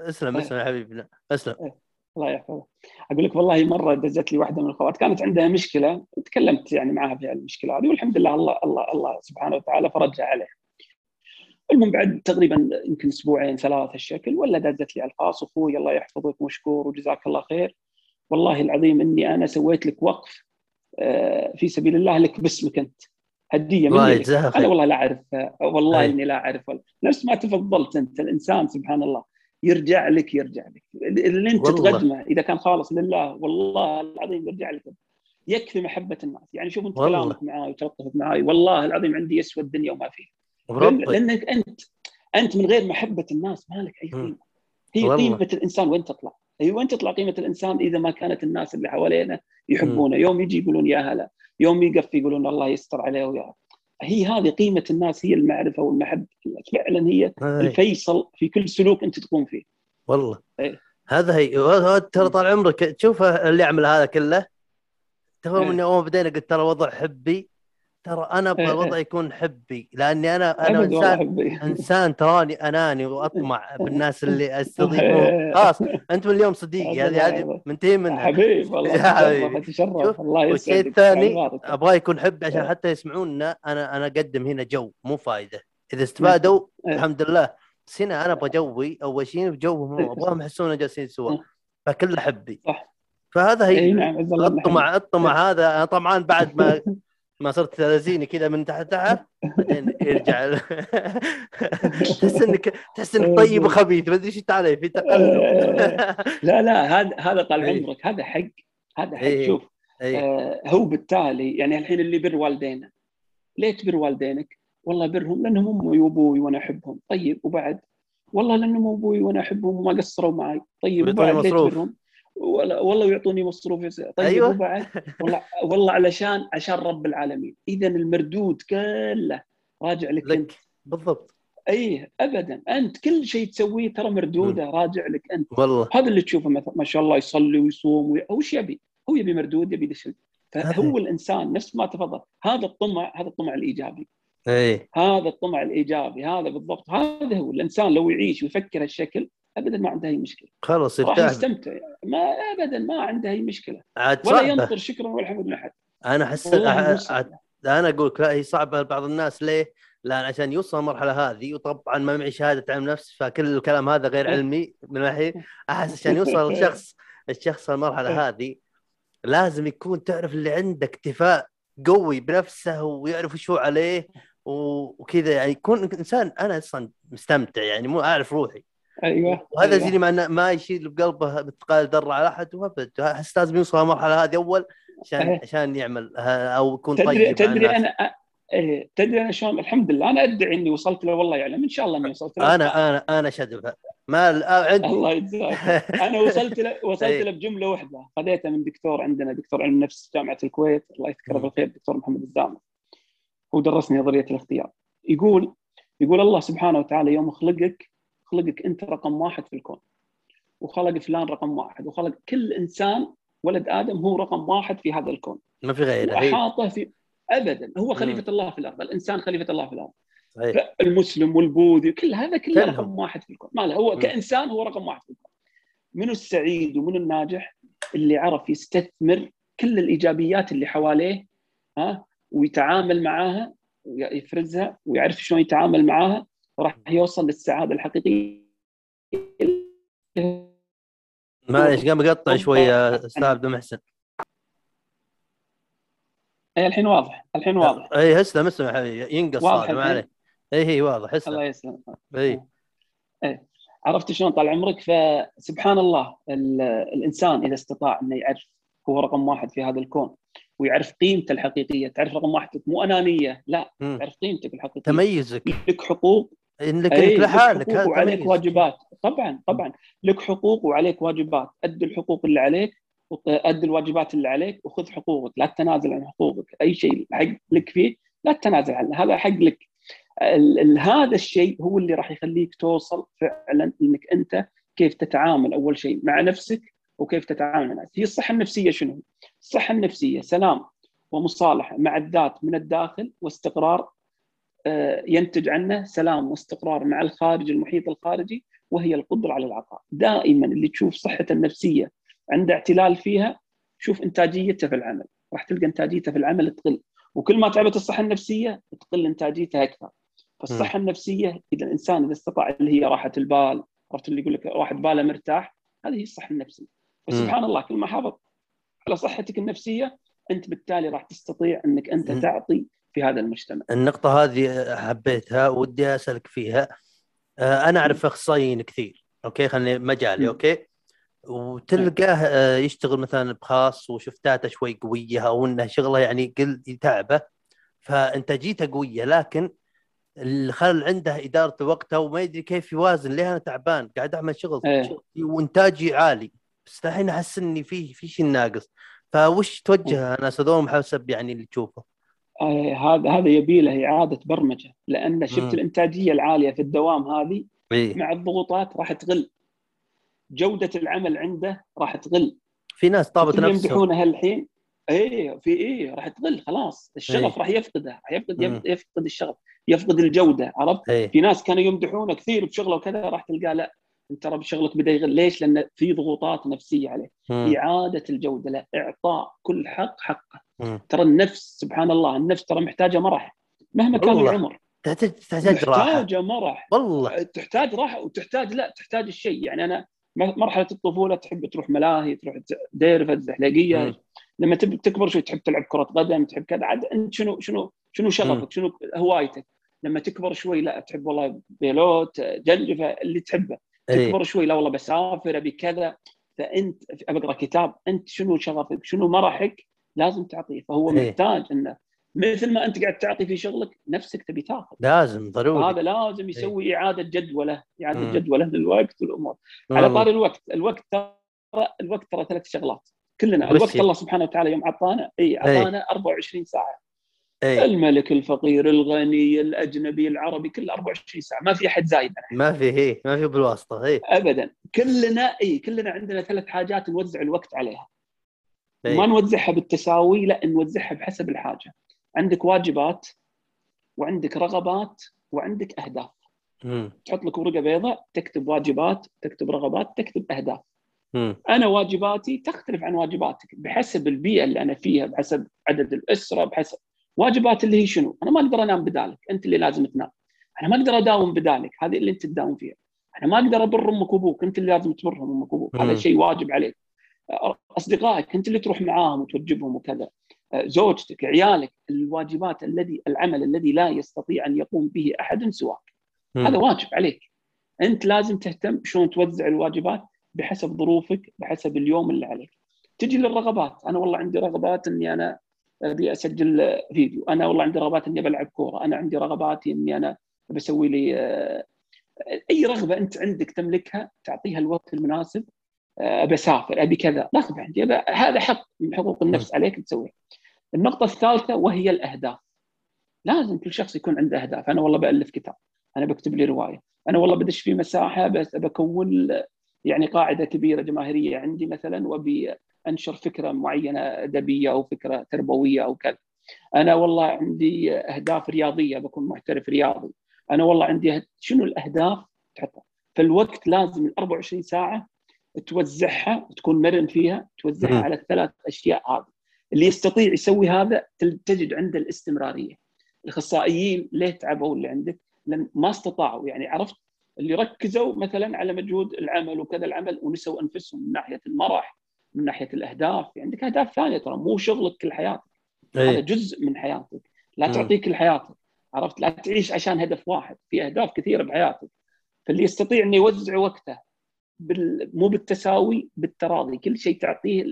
اسلم إيه. اسلم يا حبيبنا اسلم. الله يحفظه أقول لك والله مرة دزت لي واحدة من الأخوات كانت عندها مشكلة تكلمت يعني معها في المشكلة هذه والحمد لله الله الله الله سبحانه وتعالى فرجها عليها. المهم بعد تقريبا يمكن أسبوعين ثلاث الشكل ولا دزت لي الخاص أخوي الله يحفظك مشكور وجزاك الله خير والله العظيم إني أنا سويت لك وقف آه، في سبيل الله لك باسمك أنت هدية مني لك. أنا والله لا أعرف والله أي. إني لا أعرف نفس ما تفضلت أنت الإنسان سبحان الله يرجع لك يرجع لك اللي أنت والله. تقدمه إذا كان خالص لله والله العظيم يرجع لك يكفي محبة الناس يعني شوف أنت والله. كلامك معاي وتلطفك معاي والله العظيم عندي يسوى الدنيا وما فيه لأنك أنت أنت من غير محبة الناس ما لك أي. قيمة هي والله. قيمة الإنسان وين تطلع؟ هي وين تطلع قيمة الإنسان إذا ما كانت الناس اللي حوالينا يحبونه يوم يجي يقولون يا هلا يوم يقف يقولون الله يستر عليه ويا هي هذه قيمة الناس هي المعرفة والمحبه فعلا هي هي. الفيصل في كل سلوك أنت تقوم فيه والله إيه. هذا هي ترى طال عمرك تشوف اللي يعمل هذا كله ترى إيه. من أول ما بدينا قلت ترى وضع حبي ترى أنا أبغى إيه، الوضع إيه. يكون حبي لأني أنا أنا إنسان إنسان تراني أناني وأطمع بالناس اللي أستضيفهم إيه. خلاص انت من اليوم صديقي هذه هذه. منتهي منها حبيب والله يا حبيبي. تشرف الله يسعدك والشيء الثاني ابغاه يكون حبي عشان. حتى يسمعونا أنا أنا أقدم هنا جو مو فائده إذا استفادوا. الحمد لله بس هنا أنا أبغى جوي أول شيء بجوهم هم أبغاهم يحسون جالسين سوا. فكله حبي صح. فهذا اي هي نعم الطمع الطمع هذا أنا طمعان بعد ما ما صرت ثلاثيني كذا من تحت تحت بعدين يرجع تحس انك تحس إنك طيب وخبيث ما أدري إيش علي في تقلب لا لا هذا هذا طال إيه. عمرك هذا حق هذا حق إيه. شوف اي آه هو بالتالي يعني الحين اللي بر والدينا ليه تبر والدينك؟ والله برهم لأنهم أمي وأبوي وأنا أحبهم طيب وبعد والله لأنهم أبوي وأنا أحبهم وما قصروا معي طيب وبعد ليه. تبرهم؟ ولا والله يعطوني مصروف طيب أيوة. بعد والله والله علشان عشان رب العالمين. اذا المردود كله راجع لك أنت. لك بالضبط. اي ابدا. أنت كل شيء تسويه ترى مردودة راجع لك أنت. والله. هذا اللي تشوفه مثلا ما شاء الله يصلي ويصوم وي... هو وش يبي؟ هو يبي مردود يبي دشل. فهو الإنسان نفس ما تفضل. هذا الطمع هذا الطمع الإيجابي. إيه. هذا الطمع الإيجابي هذا بالضبط. هذا هو. الإنسان لو يعيش ويفكر هالشكل ابدا ما عنده أي مشكلة. خلص راح يستمتع. ما ابدا ما عنده أي مشكلة. عاد ولا ينطر شكرا ولا حمد من أحد. أنا أحس أنا أقول لا هي صعبة لبعض الناس. ليه؟ لأن عشان يوصل المرحلة هذه وطبعا ما معي شهادة علم نفس فكل الكلام هذا غير إيه. علمي من ناحية. أحس عشان يوصل الشخص الشخص المرحلة هذه لازم يكون تعرف اللي عنده اكتفاء قوي بنفسه ويعرف وش هو عليه وكذا. يعني يكون إنسان أنا أصلا مستمتع. يعني مو أعرف روحي. أيوه وهذا أيوة. زي اللي ما, ما يشيل بقلبه مثقال ذره على أحد وابد أحس لازم يوصل المرحله هذه أول عشان. عشان يعمل أو يكون تدري طيب تدري. أنا إيه تدري أنا شلون الحمد لله أنا ادعي إني وصلت له والله يعلم إن شاء الله إني وصلت له أنا أنا أنا شدفه ما عندي الله يجزاك أنا وصلت له وصلت إيه. له بجملة واحدة خذيتها من دكتور عندنا دكتور علم نفس جامعة الكويت الله يذكره. بالخير دكتور محمد الزامل هو درسني نظرية الاختيار يقول يقول الله سبحانه وتعالى يوم خلقك خلقك انت رقم واحد في الكون وخلق فلان رقم واحد وخلق كل إنسان ولد آدم هو رقم واحد في هذا الكون. ما في غيره. هي واحاطه في ابدا هو خليفة الله في الأرض الإنسان خليفة الله في الأرض. صحيح. المسلم والبوذي كل هذا كله. رقم واحد في الكون. ما له هو مم. كإنسان هو رقم واحد في الكون. منو السعيد ومنو الناجح؟ اللي عرف يستثمر كل الإيجابيات اللي حواليه ها ويتعامل معاها ويفرزها ويعرف شلون يتعامل معاها راح يوصل للسعادة الحقيقية. معليش قام يقطع شوي يا أستاذ عبد المحسن. أي الحين واضح الحين واضح. أي اسلم اسلم ينقص واضح ما؟ عليه. اي هي واضح الله اسلم يسلمك اي عرفت شلون؟ طال عمرك فسبحان الله ال- الإنسان إذا استطاع إنه يعرف هو رقم واحد في هذا الكون ويعرف قيمته الحقيقية. تعرف رقم واحد مو أنانية لا مم. تعرف قيمتك الحقيقية. تميزك. لك حقوق إنك لك لحالك حقوق وعليك واجبات. طبعا طبعا. لك حقوق وعليك واجبات. أدي الحقوق اللي عليك أدي الواجبات اللي عليك وخذ حقوقك. لا تتنازل عن حقوقك. أي شيء حق لك فيه لا تتنازل عنه. هذا حق لك. ال- ال- هذا الشيء هو اللي راح يخليك توصل فعلا إنك أنت كيف تتعامل أول شيء مع نفسك وكيف تتعامل مع الناس هي الصحة النفسية شنو؟ الصحة النفسية سلام ومصالحة مع الذات من الداخل واستقرار ينتج عنه سلام واستقرار مع الخارج المحيط الخارجي وهي القدرة على العطاء. دائما اللي تشوف صحته النفسية عنده اعتلال فيها شوف إنتاجيته في العمل. راح تلقى إنتاجيته في العمل تقل. وكل ما تعبت الصحة النفسية تقل إنتاجيتها أكثر. فالصحة النفسية إذا الإنسان إذا استطاع اللي هي راحة البال عرفت اللي يقول لك واحد باله مرتاح هذه هي الصحة النفسية. فسبحان الله كل ما حافظ على صحتك النفسية أنت بالتالي راح تستطيع إنك أنت مم. تعطي في هذا المجتمع. النقطة هذه حبيتها ودي أسألك فيها. آه، أنا أعرف أخصائيين كثير أوكي؟ خليني مجالي مم. أوكي؟ وتلقاه آه، يشتغل مثلا بخاص و shift اته شوي قوية أو إنه شغله يعني قل يتعبه. فانتاجيته قوية لكن الخلل عنده إدارة وقته وما يدري كيف يوازن ليه أنا تعبان؟ قاعد أعمل شغل. شغلي وإنتاجي عالي. بس الحين أحس إني في في شيء ناقص. فوش توجه أنا هذول حسب يعني اللي تشوفه؟ هذا هذا يبي له إعادة برمجة لأن شفت. الإنتاجية العالية في الدوام هذه إيه. مع الضغوطات راح تقل جودة العمل عنده راح تقل في ناس طابت نفسهم يمدحونه هالحين إي في إي راح تقل خلاص الشغف إيه. راح يفقده راح يفقد مم. يفقد الشغف يفقد الجودة عرفت إيه في ناس كانوا يمدحونه كثير بشغله وكذا راح تلقاه لا أنت ترى بشغلك بدأ يغل ليش؟ لأن في ضغوطات نفسية عليه مم. إعادة الجودة لا إعطاء كل حق حقه. ترى النفس سبحان الله النفس ترى محتاجة مرح مهما كان والله. العمر. تحتاج تحتاج راحة. محتاجة مرح والله. تحتاج راحة وتحتاج لا تحتاج الشيء. يعني أنا مرحلة الطفولة تحب تروح ملاهي تروح ديرفه زحلقيه. لما تكبر شوي تحب تلعب كرة قدم تحب كذا. عاد أنت شنو شنو شنو شغفك؟ شنو هوايتك؟ لما تكبر شوي لا تحب والله بيلوت جلفه اللي تحبه. إيه. تكبر شوي لا والله بسافر أبي كذا. فأنت أبي أقرأ كتاب. أنت شنو شغفك؟ شنو مرحك لازم تعطيه فهو إيه. محتاج إنه مثل ما أنت قاعد تعطي في شغلك نفسك تبي تاخذ لازم ضروري هذا لازم يسوي إعادة جدولة إعادة مم. جدولة للوقت والأمور على والله. طاري الوقت الوقت ترى الوقت ترى ثلاث شغلات كلنا الوقت؟ الله سبحانه وتعالى يوم عطانا إي عطانا 24 ساعة إي الملك الفقير الغني الأجنبي العربي كله 24 ساعة ما في أحد زايد. ما في هي ما في بالواسطة هي ابدا كلنا إي كلنا عندنا ثلاث حاجات نوزع الوقت عليها. ما نوزعها بالتساوي لا نوزعها بحسب الحاجة عندك واجبات وعندك رغبات وعندك أهداف مم. تحط لك ورقة بيضاء تكتب واجبات تكتب رغبات تكتب أهداف مم. أنا واجباتي تختلف عن واجباتك بحسب البيئة اللي أنا فيها بحسب عدد الأسرة بحسب واجبات اللي هي شنو؟ أنا ما أقدر أنام بدالك، أنت اللي لازم تنام. أنا ما أقدر أداوم بدالك، هذه اللي أنت تداوم فيها. أنا ما أقدر أبر أمك وأبوك، أنت اللي لازم تبرهم أمك وأبوك، هذا. شيء واجب عليك. أصدقائك أنت اللي تروح معاهم وتوجبهم وكذا. زوجتك، عيالك، الواجبات الذي العمل الذي لا يستطيع أن يقوم به أحد سواك. مم. هذا واجب عليك. أنت لازم تهتم شلون توزع الواجبات بحسب ظروفك بحسب اليوم اللي عليك. تجي للرغبات، أنا والله عندي رغبات إني أنا أبي أسجل فيديو، أنا والله عندي رغبات إني بلعب كورة، أنا عندي رغباتي إني أنا بسوي لي آه، أي رغبة أنت عندك تملكها تعطيها الوقت المناسب آه، ابي اسافر أبي كذا عندي أبي هذا حق من حقوق النفس عليك تسويه. النقطة الثالثة وهي الأهداف. لازم كل شخص يكون عنده أهداف، أنا والله بألف كتاب، أنا بكتب لي رواية، أنا والله بدش في مساحة بس بكون يعني قاعدة كبيرة جماهيرية عندي مثلا وأبي أنشر فكرة معينة أدبية أو فكرة تربوية أو كذا. أنا والله عندي أهداف رياضية بكون محترف رياضي. أنا والله عندي. شنو الأهداف تحطها؟ فالوقت لازم ال 24 ساعة توزعها وتكون مرن فيها توزعها. على الثلاث أشياء هذه. اللي يستطيع يسوي هذا تجد عنده الاستمرارية. الأخصائيين ليه تعبوا اللي عندك؟ لأن ما استطاعوا يعني عرفت اللي ركزوا مثلا على مجهود العمل وكذا العمل ونسوا أنفسهم من ناحية المرح من ناحية الأهداف، في عندك أهداف ثانية ترى مو شغلك كل حياتك، هذا اي جزء من حياتك، لا مم. تعطيه كل حياتك، عرفت؟ لا تعيش عشان هدف واحد، في أهداف كثيرة بحياتك. فاللي يستطيع إنه يوزع وقته بال... مو بالتساوي بالتراضي، كل شيء تعطيه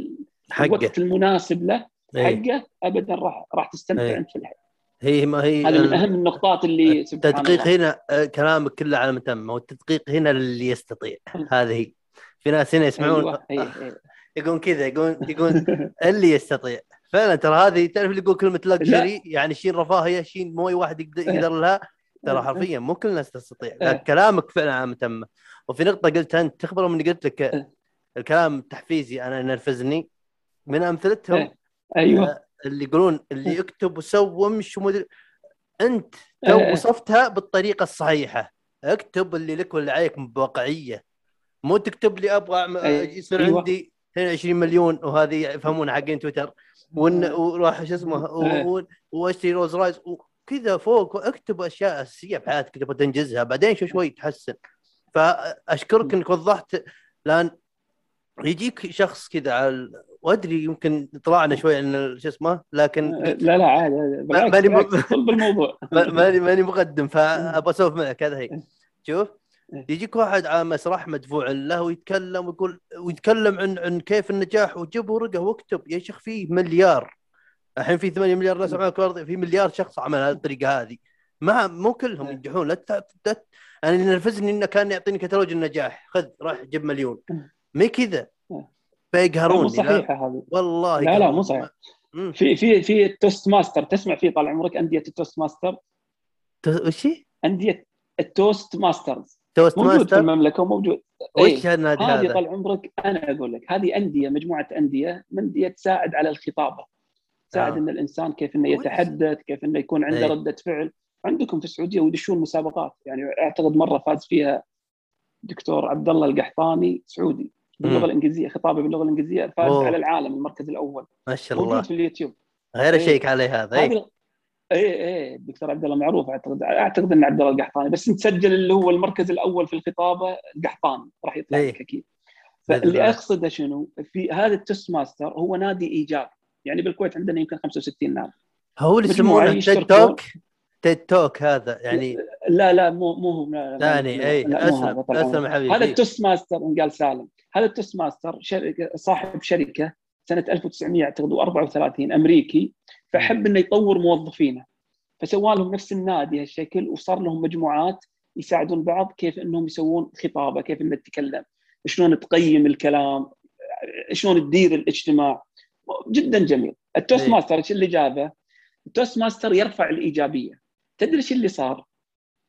حقه. الوقت المناسب له إي. حقه ابدا راح راح تستمتع إي. أنت في الحياة. هي ما هي هذه من ال- أهم النقطات اللي التدقيق الله. هنا آه، كلامك كله على متم هو التدقيق هنا اللي يستطيع. هذه هي. في ناس هنا يسمعون. أيوه اي اي يقول كذا يقول يقول اللي يستطيع. فعلا ترى هذه تعرف اللي يقول كلمة لكجري يعني شيء رفاهية شيء مو اي واحد يقدر, يقدر لها؟ ترى حرفيا مو كل الناس تستطيع إيه. لكن كلامك فعلا على متمه وفي نقطة قلتها أنت تخبر من قلت لك إيه. الكلام التحفيزي أنا نرفزني من أمثلتهم إيه. أيوه آه، اللي يقولون اللي يكتب وسوى ومش ومدري أنت تو إيه. وصفتها بالطريقة الصحيحة اكتب اللي لك واللي عليك بواقعية مو تكتب لي أبغى إيه. يصير أيوة. عندي 22 مليون وهذه يفهمون حقين تويتر وراح شو اسمه واشتري رولز رويس وكذا فوق واكتب أشياء أساسية في حياتك تبغى تنجزها بعدين شوي شوي تحسن. فأشكرك إنك وضحت لأن يجيك شخص كذا على وأدري يمكن طلعنا شوي عن شو اسمه لكن لا لا عادي ماني- بالموضوع. ماني ماني مقدم فابى أسولف معك هذا هي شوف إيه. يجيك واحد على مسرح مدفوع له ويتكلم ويقول ويتكلم عن عن كيف النجاح وجيب ورقه واكتب يا شيخ فيه مليار. الحين في 8 مليار ناس على الأرض في مليار شخص عمل هذه الطريقة هذه ما مو كلهم إيه. ينجحون لا تت- أنا اللي نرفزني إنه كان يعطيني كتالوج النجاح خذ راح جيب مليون إيه. ما كذا إيه. لا، مو صحيحة هذه والله لا لا. مو صحيح. في في في ال Toast master تسمع فيه طال عمرك أندية ال Toast master وش هي؟ أندية ال Toast masters Toast موجود في ماستر المملكة وموجود. وش النادي هذه هذا؟ طال عمرك أنا أقول لك هذه أندية مجموعة أندية انديه تساعد على الخطابة تساعد آه. إن الإنسان كيف إنه. يتحدث كيف إنه يكون عنده إيه. ردة فعل عندكم في السعودية ويدشون مسابقات يعني أعتقد مرة فاز فيها دكتور عبد الله القحطاني سعودي باللغة. الإنجليزية خطابه باللغة الإنجليزية فاز أوه. على العالم المركز الأول ما شاء الله موجود في اليوتيوب غير إيه. اشيك عليه هذا إيه. اي اي الدكتور عبد الله معروف أعتقد أعتقد إن عبد الله القحطاني بس نسجل اللي هو المركز الأول في الخطابة القحطاني راح يطلع إيه. لك أكيد فاللي. أقصده شنو؟ في هذا ال Toast master هو نادي إيجابي يعني بالكويت عندنا يمكن 65 نادي هو اللي يسمونه TED. Talk؟ TED Talk هذا يعني لا لا مو مو هو ثاني اي اسلم. اسلم حبيبي. هذا ال Toast master ان قال سالم. هذا ال Toast master شركة صاحب شركة سنة 1900 أعتقد 34 أمريكي فحب إنه يطور موظفينه. فسوى لهم نفس النادي هالشكل وصار لهم مجموعات يساعدون بعض كيف إنهم يسوون خطابة كيف انك تتكلم شلون تقيم الكلام شلون تدير الاجتماع. جدا جميل التوست إيه. ماستر إيش اللي جابه؟ ال Toast master يرفع الإيجابية تدري إيش اللي صار؟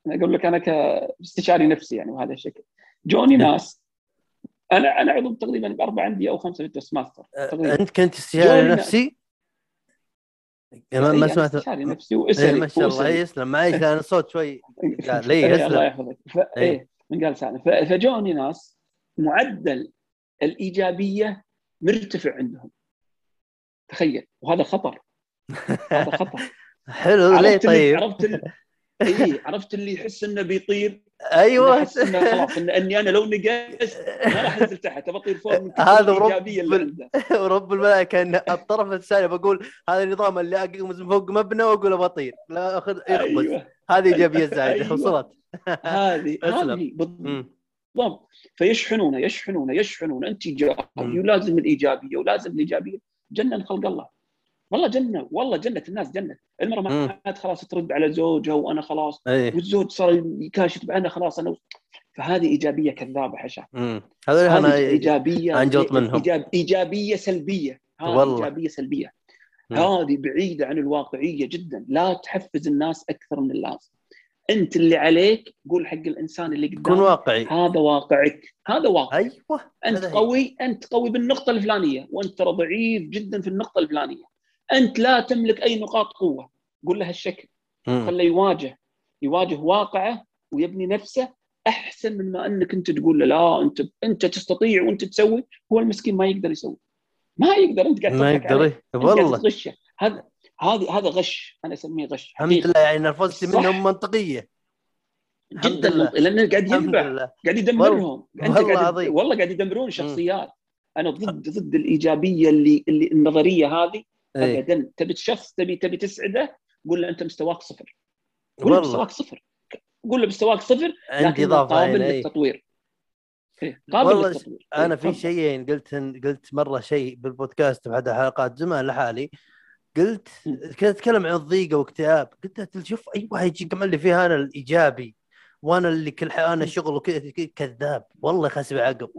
أنا أقول لك أنا كاستشاري نفسي يعني بهذا الشكل جوني إيه. ناس أنا أنا عضو تقريبا بأربع أندية أو خمسة في ال Toast master تقريبا أنت كنت استشاري نفسي ما, ما إيه، أنا سمعت استشاري نفسي إيه واسري ما شاء الله. يسلم معليش لأن الصوت شوي قال لي إيه، الله يسلم يحفظك ف... إيه. إيه من قال سالم. فجوني ناس معدل الإيجابية مرتفع عندهم تخيل. وهذا خطر. هذا خطر. حلو ليه طيب؟ عرفت اللي... إيه عرفت اللي يحس إنه بيطير؟ أيوه. احس إنه خلاص إن إني أنا لو نقزت ما راح أنزل تحت. بطير فوق من هذا ورب بال- ورب الملائكة إن الطرف الثاني بقول هذا النظام اللي اقمز من فوق مبنى وأقول أبى أطير. لا اخذ يخبز. أيوه. هذه إيجابية زايدة. أيوة. وصلت. هذه. هذه بالضبط. فيشحنون يشحنون يشحنون. أنت ايجابي. ولازم الإيجابية ولازم الإيجابية. جنن خلق الله. والله جنة والله جنة الناس جنة. المرأة مم. ما عاد خلاص ترد على زوجها وأنا خلاص. إيه والزوج صار يكاشف أنا خلاص. أنا فهذه إيجابية كذابة حشا. هذه أنا إيجابية أنجط منهم. إيجاب إيجابية سلبية. هذه والله. إيجابية سلبية. مم. هذه بعيدة عن الواقعية جدا. لا تحفز الناس أكثر من اللازم أنت اللي عليك قول حق الإنسان اللي كن قدامك واقعي. هذا واقعك هذا واقع أيوه أنت. قوي أنت قوي بالنقطة الفلانية وأنت ترى ضعيف جدا في النقطة الفلانية. أنت لا تملك أي نقاط قوة. قول له هالشكل. مم. خليه يواجه يواجه واقعه ويبني نفسه أحسن من ما أنك أنت تقول له لا أنت أنت تستطيع وأنت تسوي هو المسكين ما يقدر يسوي. ما يقدر أنت قاعد ما يقدر والله. هذا هذا هذا غش أنا أسميه غش الحمد. لله يعني نرفزت صح. منهم منطقية. جدا. لأنه قاعد ينبع. لله. قاعد يدمرهم. والله قاعد. والله قاعد يدمرون شخصيات. أنا ضد ضد الإيجابية اللي, اللي النظرية هذه. إيه. ابدا. تبي شخص تبي تبي تسعده قول له أنت مستواك صفر. قول له مستواك صفر. قول له مستواك صفر عندي إضافة قابل إيه. للتطوير. إيه، قابل والله للتطوير. أنا في. شيئين قلت قلت مرة شيء بالبودكاست بأحد الحلقات زمان لحالي. قلت. كنت أتكلم عن الضيقة واكتئاب. قلت له شوف أي واحد يجي كمان اللي فيها أنا الإيجابي وأنا اللي كل حي أنا. شغل وكذا كذاب. والله خاسب عقب.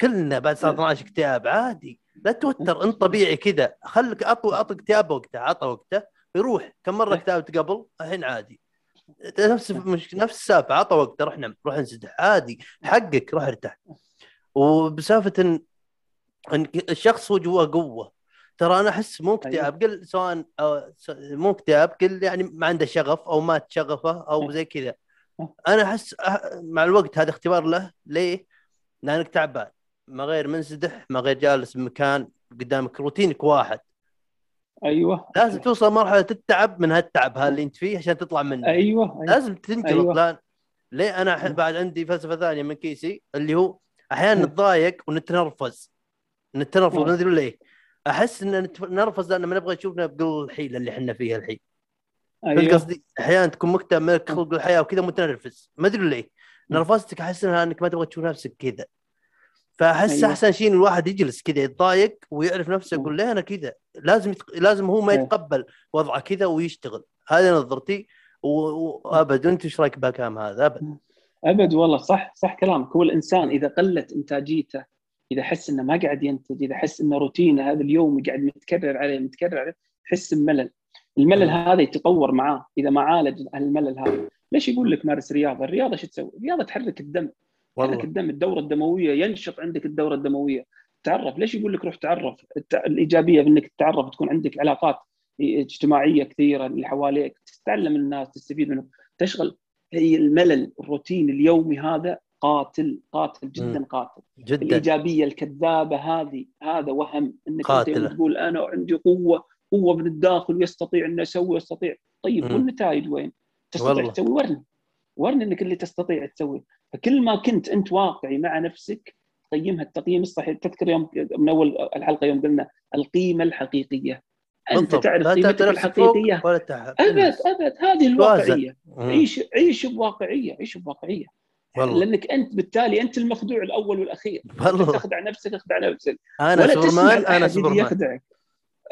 كلنا بعد إيه. 12 اكتئاب. عادي. لا توتر انت طبيعي كذا. خليك اعطوا اعطوا اكتئاب وقته عطى وقته يروح. كم مرة. اكتئبت قبل؟ الحين عادي. نفس مش نفس السالفة. عطى وقته روح نم روح انسدح. عادي. حقك روح ارتاح. وبسالفة ان إن الشخص هو جواه قوة. ترى أنا أحس مو اكتئاب قل سواء مو اكتئاب قل يعني ما عنده شغف أو مات شغفه أو زي كذا. أنا أحس مع الوقت هذا اختبار له ليه؟ لأنك تعبان ما غير منسدح ما غير جالس بمكان قدامك روتينك واحد. أيوه. لازم توصل مرحله التعب من هالتعب هذا اللي أنت فيه عشان تطلع منه. أيوه أيوة. لازم تنجلط أيوة. لأن ليه أنا أح- بعد عندي فلسفة ثانية من كيسي اللي هو أحيانا. نتضايق ونتنرفز. نتنرفز. ما أدري ليه. أحس إن نرفز لأن ما نبغى نشوفنا بقل الحيله اللي إحنا فيها الحين أيوه. قصدي؟ أحيانا تكون مكتئب ملك خلق الحياة وكذا متنرفز ما أدري ليه. نرفزتك أحس إنها إنك ما تبغى تشوف نفسك كذا. فأحس أيوة. أحسن شيء إن الواحد يجلس كذا يتضايق ويعرف نفسه يقول ليه أنا كذا؟ لازم يتق... لازم هو ما. يتقبل وضعه كذا ويشتغل. هذه نظرتي. وابد أنت إيش رأيك بكلام هذا؟ أبد. أبد والله صح صح كلامك. هو الإنسان إذا قلت إنتاجيته إذا حس إنه ما قاعد ينتج إذا حس إنه روتينه هذا اليوم قاعد متكرر عليه متكرر عليه يحس بملل. الملل. هذا يتطور معاه. إذا ما عالج الملل هذا ليش يقول لك مارس رياضة؟ الرياضة شو تسوي؟ الرياضة تحرك الدم. تحرك والله الدم الدورة الدموية ينشط عندك الدورة الدموية. تعرف ليش يقول لك روح تعرف؟ الإيجابية بانك تتعرف تكون عندك علاقات اجتماعية كثيرة اللي حواليك تتعلم الناس تستفيد منهم. تشغل هي الملل الروتين اليومي هذا قاتل قاتل جدا. قاتل جدا الإيجابية الكذابة هذه هذا وهم إنك قاتلة. تقول أنا عندي قوة قوة من الداخل ويستطيع اني أسوي ويستطيع طيب مم. والنتائج وين؟ تستطيع والله. تسوي ورني ورني إنك اللي تستطيع تسوي فكل ما كنت أنت واقعي مع نفسك تقيمها التقييم الصحيح تذكر يوم من أول الحلقة يوم قلنا القيمة الحقيقية أنت بالضبط. تعرف قيمتك الحقيقية ولا أبد أبد هذه الواقعية. عيش عيش بواقعية عيش بواقعية والله لأنك أنت بالتالي أنت المخدوع الأول والأخير والله. تخدع نفسك اخدع نفسك أنا سوبرمان أنا سوبرمان يخدعك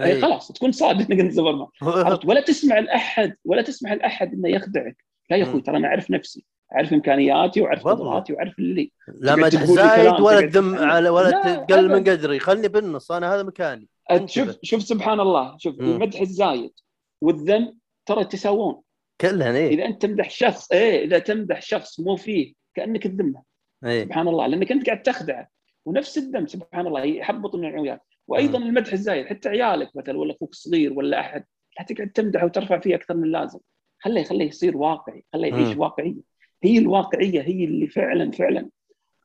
أي. أي خلاص تكون صادق إنك أنت سوبرمان؟ ولا تسمع الأحد ولا تسمح الأحد إنه يخدعك لا يا أخوي. ترى أنا أعرف نفسي أعرف إمكانياتي وأعرف. قدراتي وأعرف اللي لا لي زايد ولا تتكلم. على ولا لا، تقلل من. قدري خلني بالنص أنا هذا مكاني انتبه. شوف شوف سبحان الله شوف مم. المدح الزايد والذم ترى يتساوون كلهن إيه إذا أنت تمدح شخص إيه إذا تمدح شخص مو فيه كأنك تذمه إيه. سبحان الله لأنك أنت قاعد تخدعه ونفس الذم سبحان الله يحبط من العيال وأيضا المدح الزايد حتى عيالك مثلا ولا أخوك صغير ولا أحد لا تقعد تمدحه وترفع فيه أكثر من اللازم. خليه خليه يصير واقعي خليه يعيش. واقعية. هي الواقعية هي اللي فعلا فعلا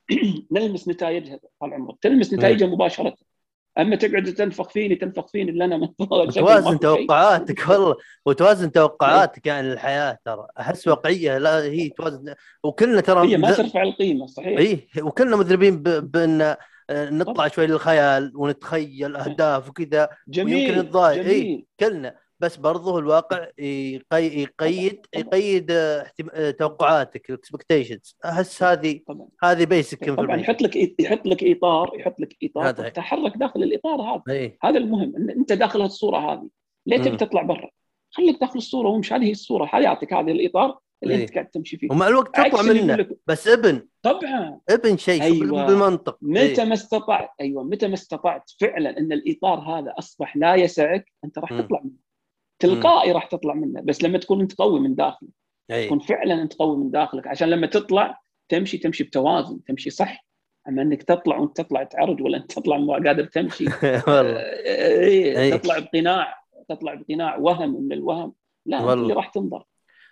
نلمس نتائجها طال عمرك. تلمس نتائجها مباشرة. أما تقعد تنفخ فيني تنفخ فيني اللي أنا من وتوازن توقعاتك والله. وتوازن توقعاتك يعني للحياة ترى. أحس واقعية لا هي توازن. وكلنا ترى هي ما ترفع القيمة صحيح. إيه. وكلنا مذنبين بأن آه، نطلع شوي للخيال ونتخيل أهداف وكذا جميل ويمكن نتضايق اي كلنا. بس برضه الواقع يقي- يقيد يقيد آه، توقعاتك ال expectations أحس هذه هذه basic طبعا يحط لك يحط لك إطار يحط لك إطار هذا. تحرك داخل الإطار هذا. اي هذا المهم ان إنت داخل الصورة هذه. ليه. تبي تطلع برا؟ خليك داخل الصورة وامشي. هذه الصورة. حياتك هذه الإطار اللي إيه. أنت قاعد تمشي فيه. ومع الوقت تطلع منه. بس ابن. طبعا. ابن شيء أيوة. بالمنطق. متى إيه. ما استطعت أيوه متى ما استطعت فعلا إن الإطار هذا أصبح لا يسعك أنت راح. تطلع منه. تلقائي راح تطلع منه بس لما تكون أنت قوي من داخلك أي تكون فعلا أنت قوي من داخلك عشان لما تطلع تمشي تمشي بتوازن تمشي صح أما إنك تطلع وأنت تطلع تعرج ولا أنت تطلع مو قادر تمشي والله إيه إيه. تطلع بقناع تطلع بقناع وهم من الوهم لا والله. اللي راح تنظر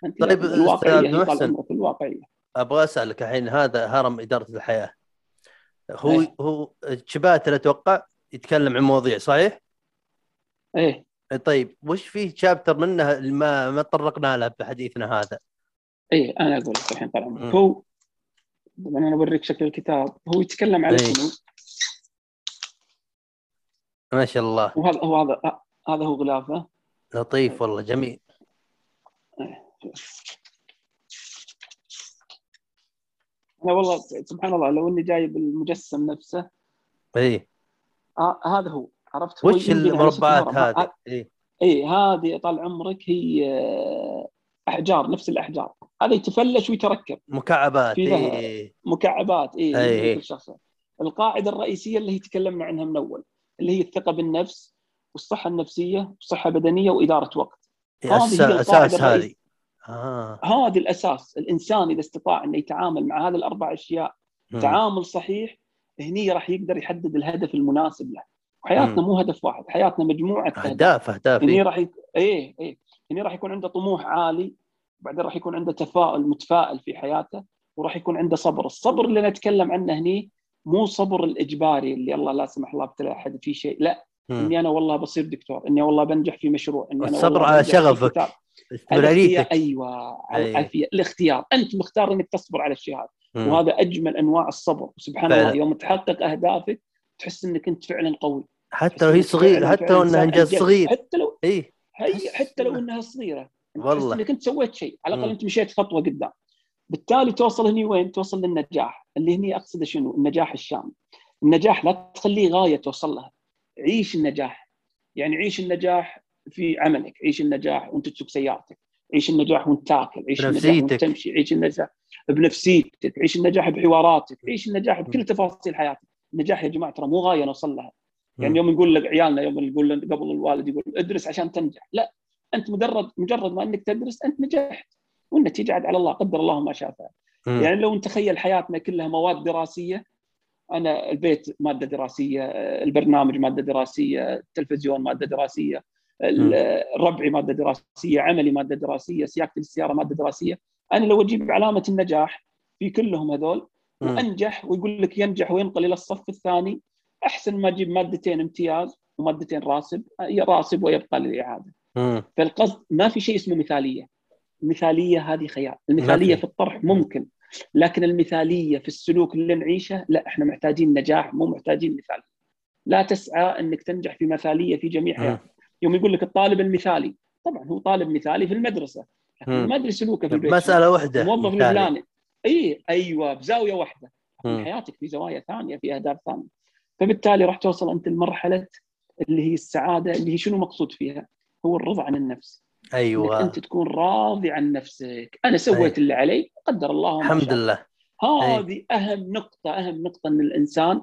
أنت طيب، الواقعية محسن. عمرك الواقعية أبغى أسألك الحين هذا هرم إدارة الحياة هو إيه. هو شباتر أتوقع يتكلم عن مواضيع صحيح؟ إيه طيب وش في شابتر اللي ما ما تطرقنا له بحديثنا هذا؟ إيه أنا أقول لك الحين طال عمرك. هو طبعا أنا أوريك شكل الكتاب. هو يتكلم على إيه. شنو؟ ما شاء الله. وهذا هو هذا هذا هو غلافه. لطيف والله جميل. أنا والله سبحان الله لو إني جايب المجسم نفسه. اي آه هذا هو. عرفت وش المربعات هرم. هذه؟ آه، اي اي هذه طال عمرك هي آه، أحجار نفس الأحجار هذا يتفلش ويتركب مكعبات اي مكعبات اي أي. كل شخص القاعدة الرئيسية اللي هي تكلمنا عنها من أول اللي هي الثقة بالنفس والصحة النفسية والصحة البدنية وإدارة وقت هذه هي أساس. هذه آه هذه الأساس الإنسان إذا استطاع انه يتعامل مع هذه الأربع أشياء مم. تعامل صحيح هني راح يقدر يحدد الهدف المناسب له وحياتنا مم. مو هدف واحد حياتنا مجموعة أهداف أهداف هني إيه. راح يك... إيه إيه هني راح يكون عنده طموح عالي بعدين راح يكون عنده تفاؤل متفائل في حياته وراح يكون عنده صبر الصبر اللي نتكلم عنه هني مو صبر الإجباري اللي الله لا سمح الله ابتلى أحد في شيء لا مم. إني أنا والله بصير دكتور إني والله بنجح في مشروع إني أنا والله على شغفك. استمراريتك أيوه على أي. العافية الاختيار أنت مختار إنك تصبر على الشيء هذا. وهذا أجمل أنواع الصبر وسبحان فعلا. الله يوم تحقق أهدافك تحس إنك أنت فعلا قوي. حتى لو هي صغيرة فعلاً- حتى لو إنها انجاز. صغير. حتى لو اي هي حتى لو إنها صغيرة والله. إنك أنت سويت شيء على الأقل. أنت مشيت خطوة قدام. بالتالي توصل هني وين؟ توصل للنجاح. اللي هني أقصده شنو؟ النجاح الشامل النجاح لا تخليه غاية توصل لها. عيش النجاح. يعني عيش النجاح في عملك. عيش النجاح وأنت تسوق سيارتك. عيش النجاح وأنت تاكل. عيش النجاح وأنت. تمشي. عيش النجاح بنفسيتك. عيش النجاح بحواراتك. عيش النجاح بكل تفاصيل حياتك. النجاح يا جماعة ترى مو غاية نوصل لها يعني. يوم نقول لك عيالنا يوم نقول قبل الوالد يقول ادرس عشان تنجح لا أنت مجرد مجرد ما إنك تدرس أنت نجحت والنتيجة عاد على الله قدر الله ما شاء فعل. يعني لو نتخيل حياتنا كلها مواد دراسية أنا البيت مادة دراسية البرنامج مادة دراسية التلفزيون مادة دراسية ربعي مادة دراسية عملي مادة دراسية سياقتي للسياره مادة دراسية أنا لو أجيب علامة النجاح في كلهم هذول. وأنجح ويقول لك ينجح وينقل إلى الصف الثاني أحسن ما أجيب مادتين امتياز ومادتين راسب راسب ويبقى للاعاده. فالقصد ما في شيء اسمه مثالية المثالية هذه خيال المثالية في. الطرح ممكن لكن المثالية في السلوك اللي نعيشه لا إحنا محتاجين نجاح مو محتاجين مثاليه لا تسعى إنك تنجح في مثالية في جميع. حياتك يوم يقول لك الطالب المثالي طبعا هو طالب مثالي في المدرسة لكن. ما أدري سلوكه في البيت مسألة واحدة الموظف. الفلاني إي أيوه بزاوية واحدة. حياتك في زوايا ثانية في أهداف ثانية. فبالتالي راح توصل أنت لمرحلة اللي هي السعادة اللي هي شنو مقصود فيها؟ هو الرضا عن النفس. أيوه. أنت تكون راضي عن نفسك. أنا سويت اللي علي قدر الله الحمد شاء. لله. هذه أهم نقطة أهم نقطة أن الإنسان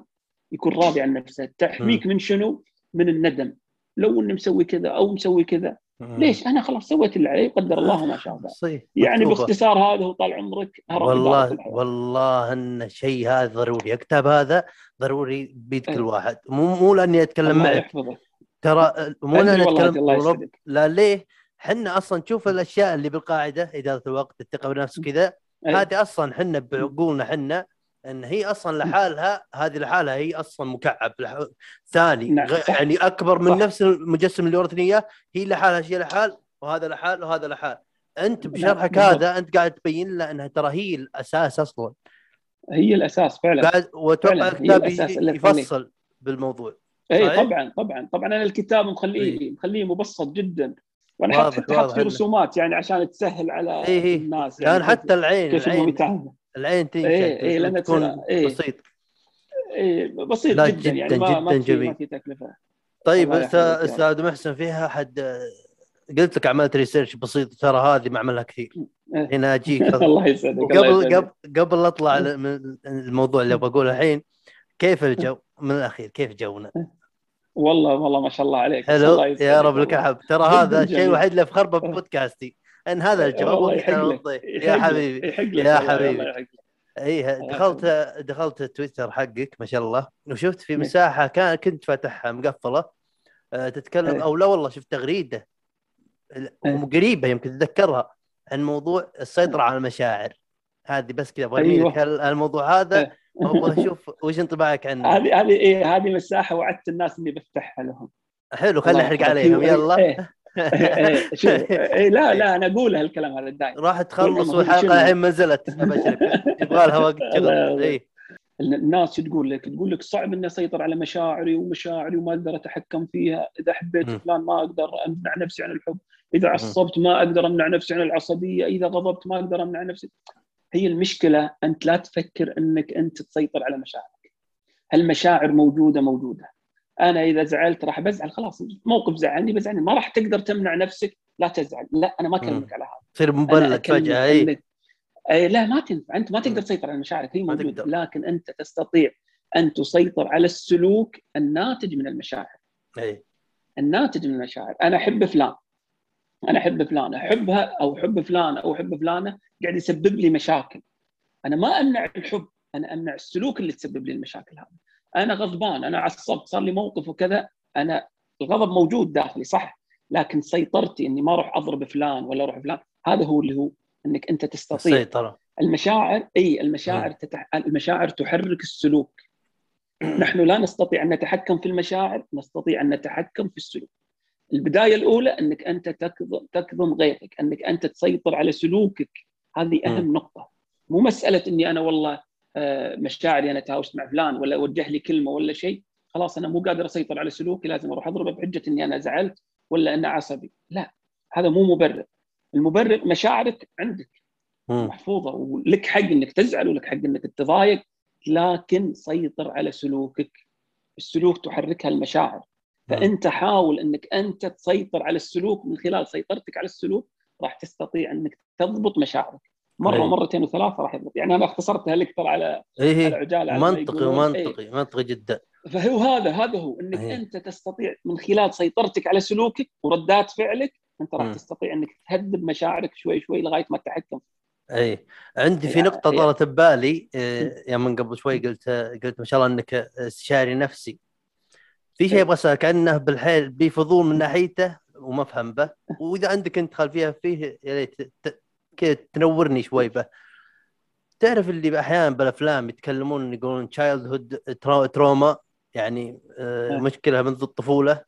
يكون راضي عن نفسه. تحميك من شنو؟ من الندم. لو اني مسوي كذا أو مسوي كذا ليش؟ أنا خلاص سويت اللي علي قدر الله ما شاء الله. يعني. باختصار هذا هو طال عمرك والله. والله إن شيء هذا ضروري. الكتاب هذا ضروري بيد كل إيه. واحد. مو مو لأني أتكلم معك. يحفظك. ترى مو لأني أتكلم لا ليه؟ حنا أصلا تشوف الأشياء اللي بالقاعدة إدارة الوقت الثقة بالنفس وكذا إيه. هذه أصلا حنا بعقولنا حنا إن هي أصلا لحالها هذه لحالها هي أصلا مكعب. ثاني نعم،. يعني أكبر من صح. نفس المجسم اللي ورثني إياه هي لحالها شيء لحال وهذا لحال وهذا لحال أنت بشرحك بالضبط. هذا أنت قاعد تبين له إنها ترى هي الأساس أصلا هي الأساس فعلا قاعد وأتوقع الكتاب. يفصل بالموضوع اي؟ طبعا طبعا طبعا أنا الكتاب مخليه مخليه مبسط جدا وأنا واضح- حتى حاط واضح فيه رسومات يعني عشان تسهل على إيه إيه. الناس كان يعني حتى العين كيف العين العين تنشف إيه، إيه، لأن تكون إيه. بسيط إيه بسيط لا، جدا, يعني جداً- ما ما جداً في جميل. ما في تكلفة. طيب أستاذ محسن فيها حد قلت لك عملت ريسيرش بسيط ترى هذه ما أعملها كثير. إيه. هنا أجيك. الله يسعدك يسعدك. قبل قبل أطلع من الموضوع اللي بقوله الحين كيف الجو؟ من الأخير كيف جونا؟ والله والله ما شاء الله عليك حلو الله يا رب. لك الحب ترى هذا الشيء. الوحيد اللي افخر به ببودكاستي إن هذا الجو والله وأنت يحق لك الضيف. يحق يا حبيبي يا حبيبي. الله دخلت دخلت تويتر حقك ما شاء الله وشفت في. مساحة كان كنت فاتحها مقفلة آه، تتكلم إيه. أو لا والله شفت تغريدة إيه. قريبه يمكن تتذكرها عن موضوع السيطرة على المشاعر هذه بس كذا أبغى أيوة. الموضوع هذا إيه. أبغى أشوف وش انطباعك عنه هذه هذه هذه مساحة وعدت الناس إني بفتحها لهم حلو خلينا نحرق. عليهم يلا شوف إيه، لا لا أنا أقول هالكلام هذا دائما راح تخلص والحلقة؟ الحين ما نزلت يبغى لها وقت شغل اي الناس شو تقول لك؟ تقول لك صعب اني اسيطر على مشاعري ومشاعري وما أقدر أتحكم فيها، إذا حبيت. فلان ما أقدر أمنع نفسي عن الحب، إذا. عصبت ما أقدر أمنع نفسي عن العصبية، إذا غضبت ما أقدر أمنع نفسي. هي المشكلة أنت لا تفكر إنك أنت تسيطر على مشاعرك. هالمشاعر موجودة موجودة. أنا إذا زعلت راح بزعل خلاص موقف زعلني بزعلني. ما راح تقدر تمنع نفسك لا تزعل، لا أنا ما أكلمك على هذا. تصير مبلد أكلمك فجأة إي. إي لا ما تنفع. أنت ما تقدر. تسيطر على مشاعرك هي موجودة. لكن أنت تستطيع أن تسيطر على السلوك الناتج من المشاعر. إي. الناتج من المشاعر. أنا أحب فلان. أنا أحب فلان. أحبها أو أحب فلان أو أحب فلانة قاعد يسبب لي مشاكل. أنا ما أمنع الحب أنا أمنع السلوك اللي تسبب لي المشاكل هذه. أنا غضبان أنا عصبت صار لي موقف وكذا أنا الغضب موجود داخلي صح لكن سيطرتي إني ما أروح أضرب فلان ولا أروح فلان هذا هو اللي هو إنك أنت تستطيع. السيطرة. المشاعر إي المشاعر تتح... المشاعر تحرك السلوك. نحن لا نستطيع أن نتحكم في المشاعر نستطيع أن نتحكم في السلوك. البداية الأولى إنك أنت تكظم غيرك إنك أنت تسيطر على سلوكك هذه أهم نقطة. مو مسألة إني أنا والله مشاعري أنا تهاوشت مع فلان ولا وجه لي كلمة ولا شيء خلاص أنا مو قادر أسيطر على سلوكي لازم أروح أضربه بحجة إني أنا زعلت ولا أنا عصبي لا هذا مو مبرر. المبرر مشاعرك عندك. محفوظة ولك حق إنك تزعل ولك حق إنك تتضايق لكن سيطر على سلوكك. السلوك تحركها المشاعر. فأنت حاول إنك أنت تسيطر على السلوك من خلال سيطرتك على السلوك راح تستطيع إنك تضبط مشاعرك. مرة أي. ومرتين وثلاثة راح يضبط يعني أنا اختصرتها لك ترى على على إيه عجاله على ما منطقي. إيه. ومنطقي منطقي جدا فهو هذا هذا هو إنك أي. أنت تستطيع من خلال سيطرتك على سلوكك وردات فعلك أنت راح. تستطيع إنك تهذب مشاعرك شوي شوي لغاية ما تتحكم اي عندي في نقطة طارت ببالي إيه، يوم من قبل شوي قلت قلت ما شاء الله إنك استشاري نفسي في شيء إيه. أبغى أسألك عنه بالحيل بفضول من ناحيته وما أفهم به وإذا عندك أنت خلفية فيه يا ريت كذا تنورني شوي به تعرف اللي أحيانا بالأفلام يتكلمون يقولون childhood trauma يعني آه، إيه. مشكلة منذ الطفولة.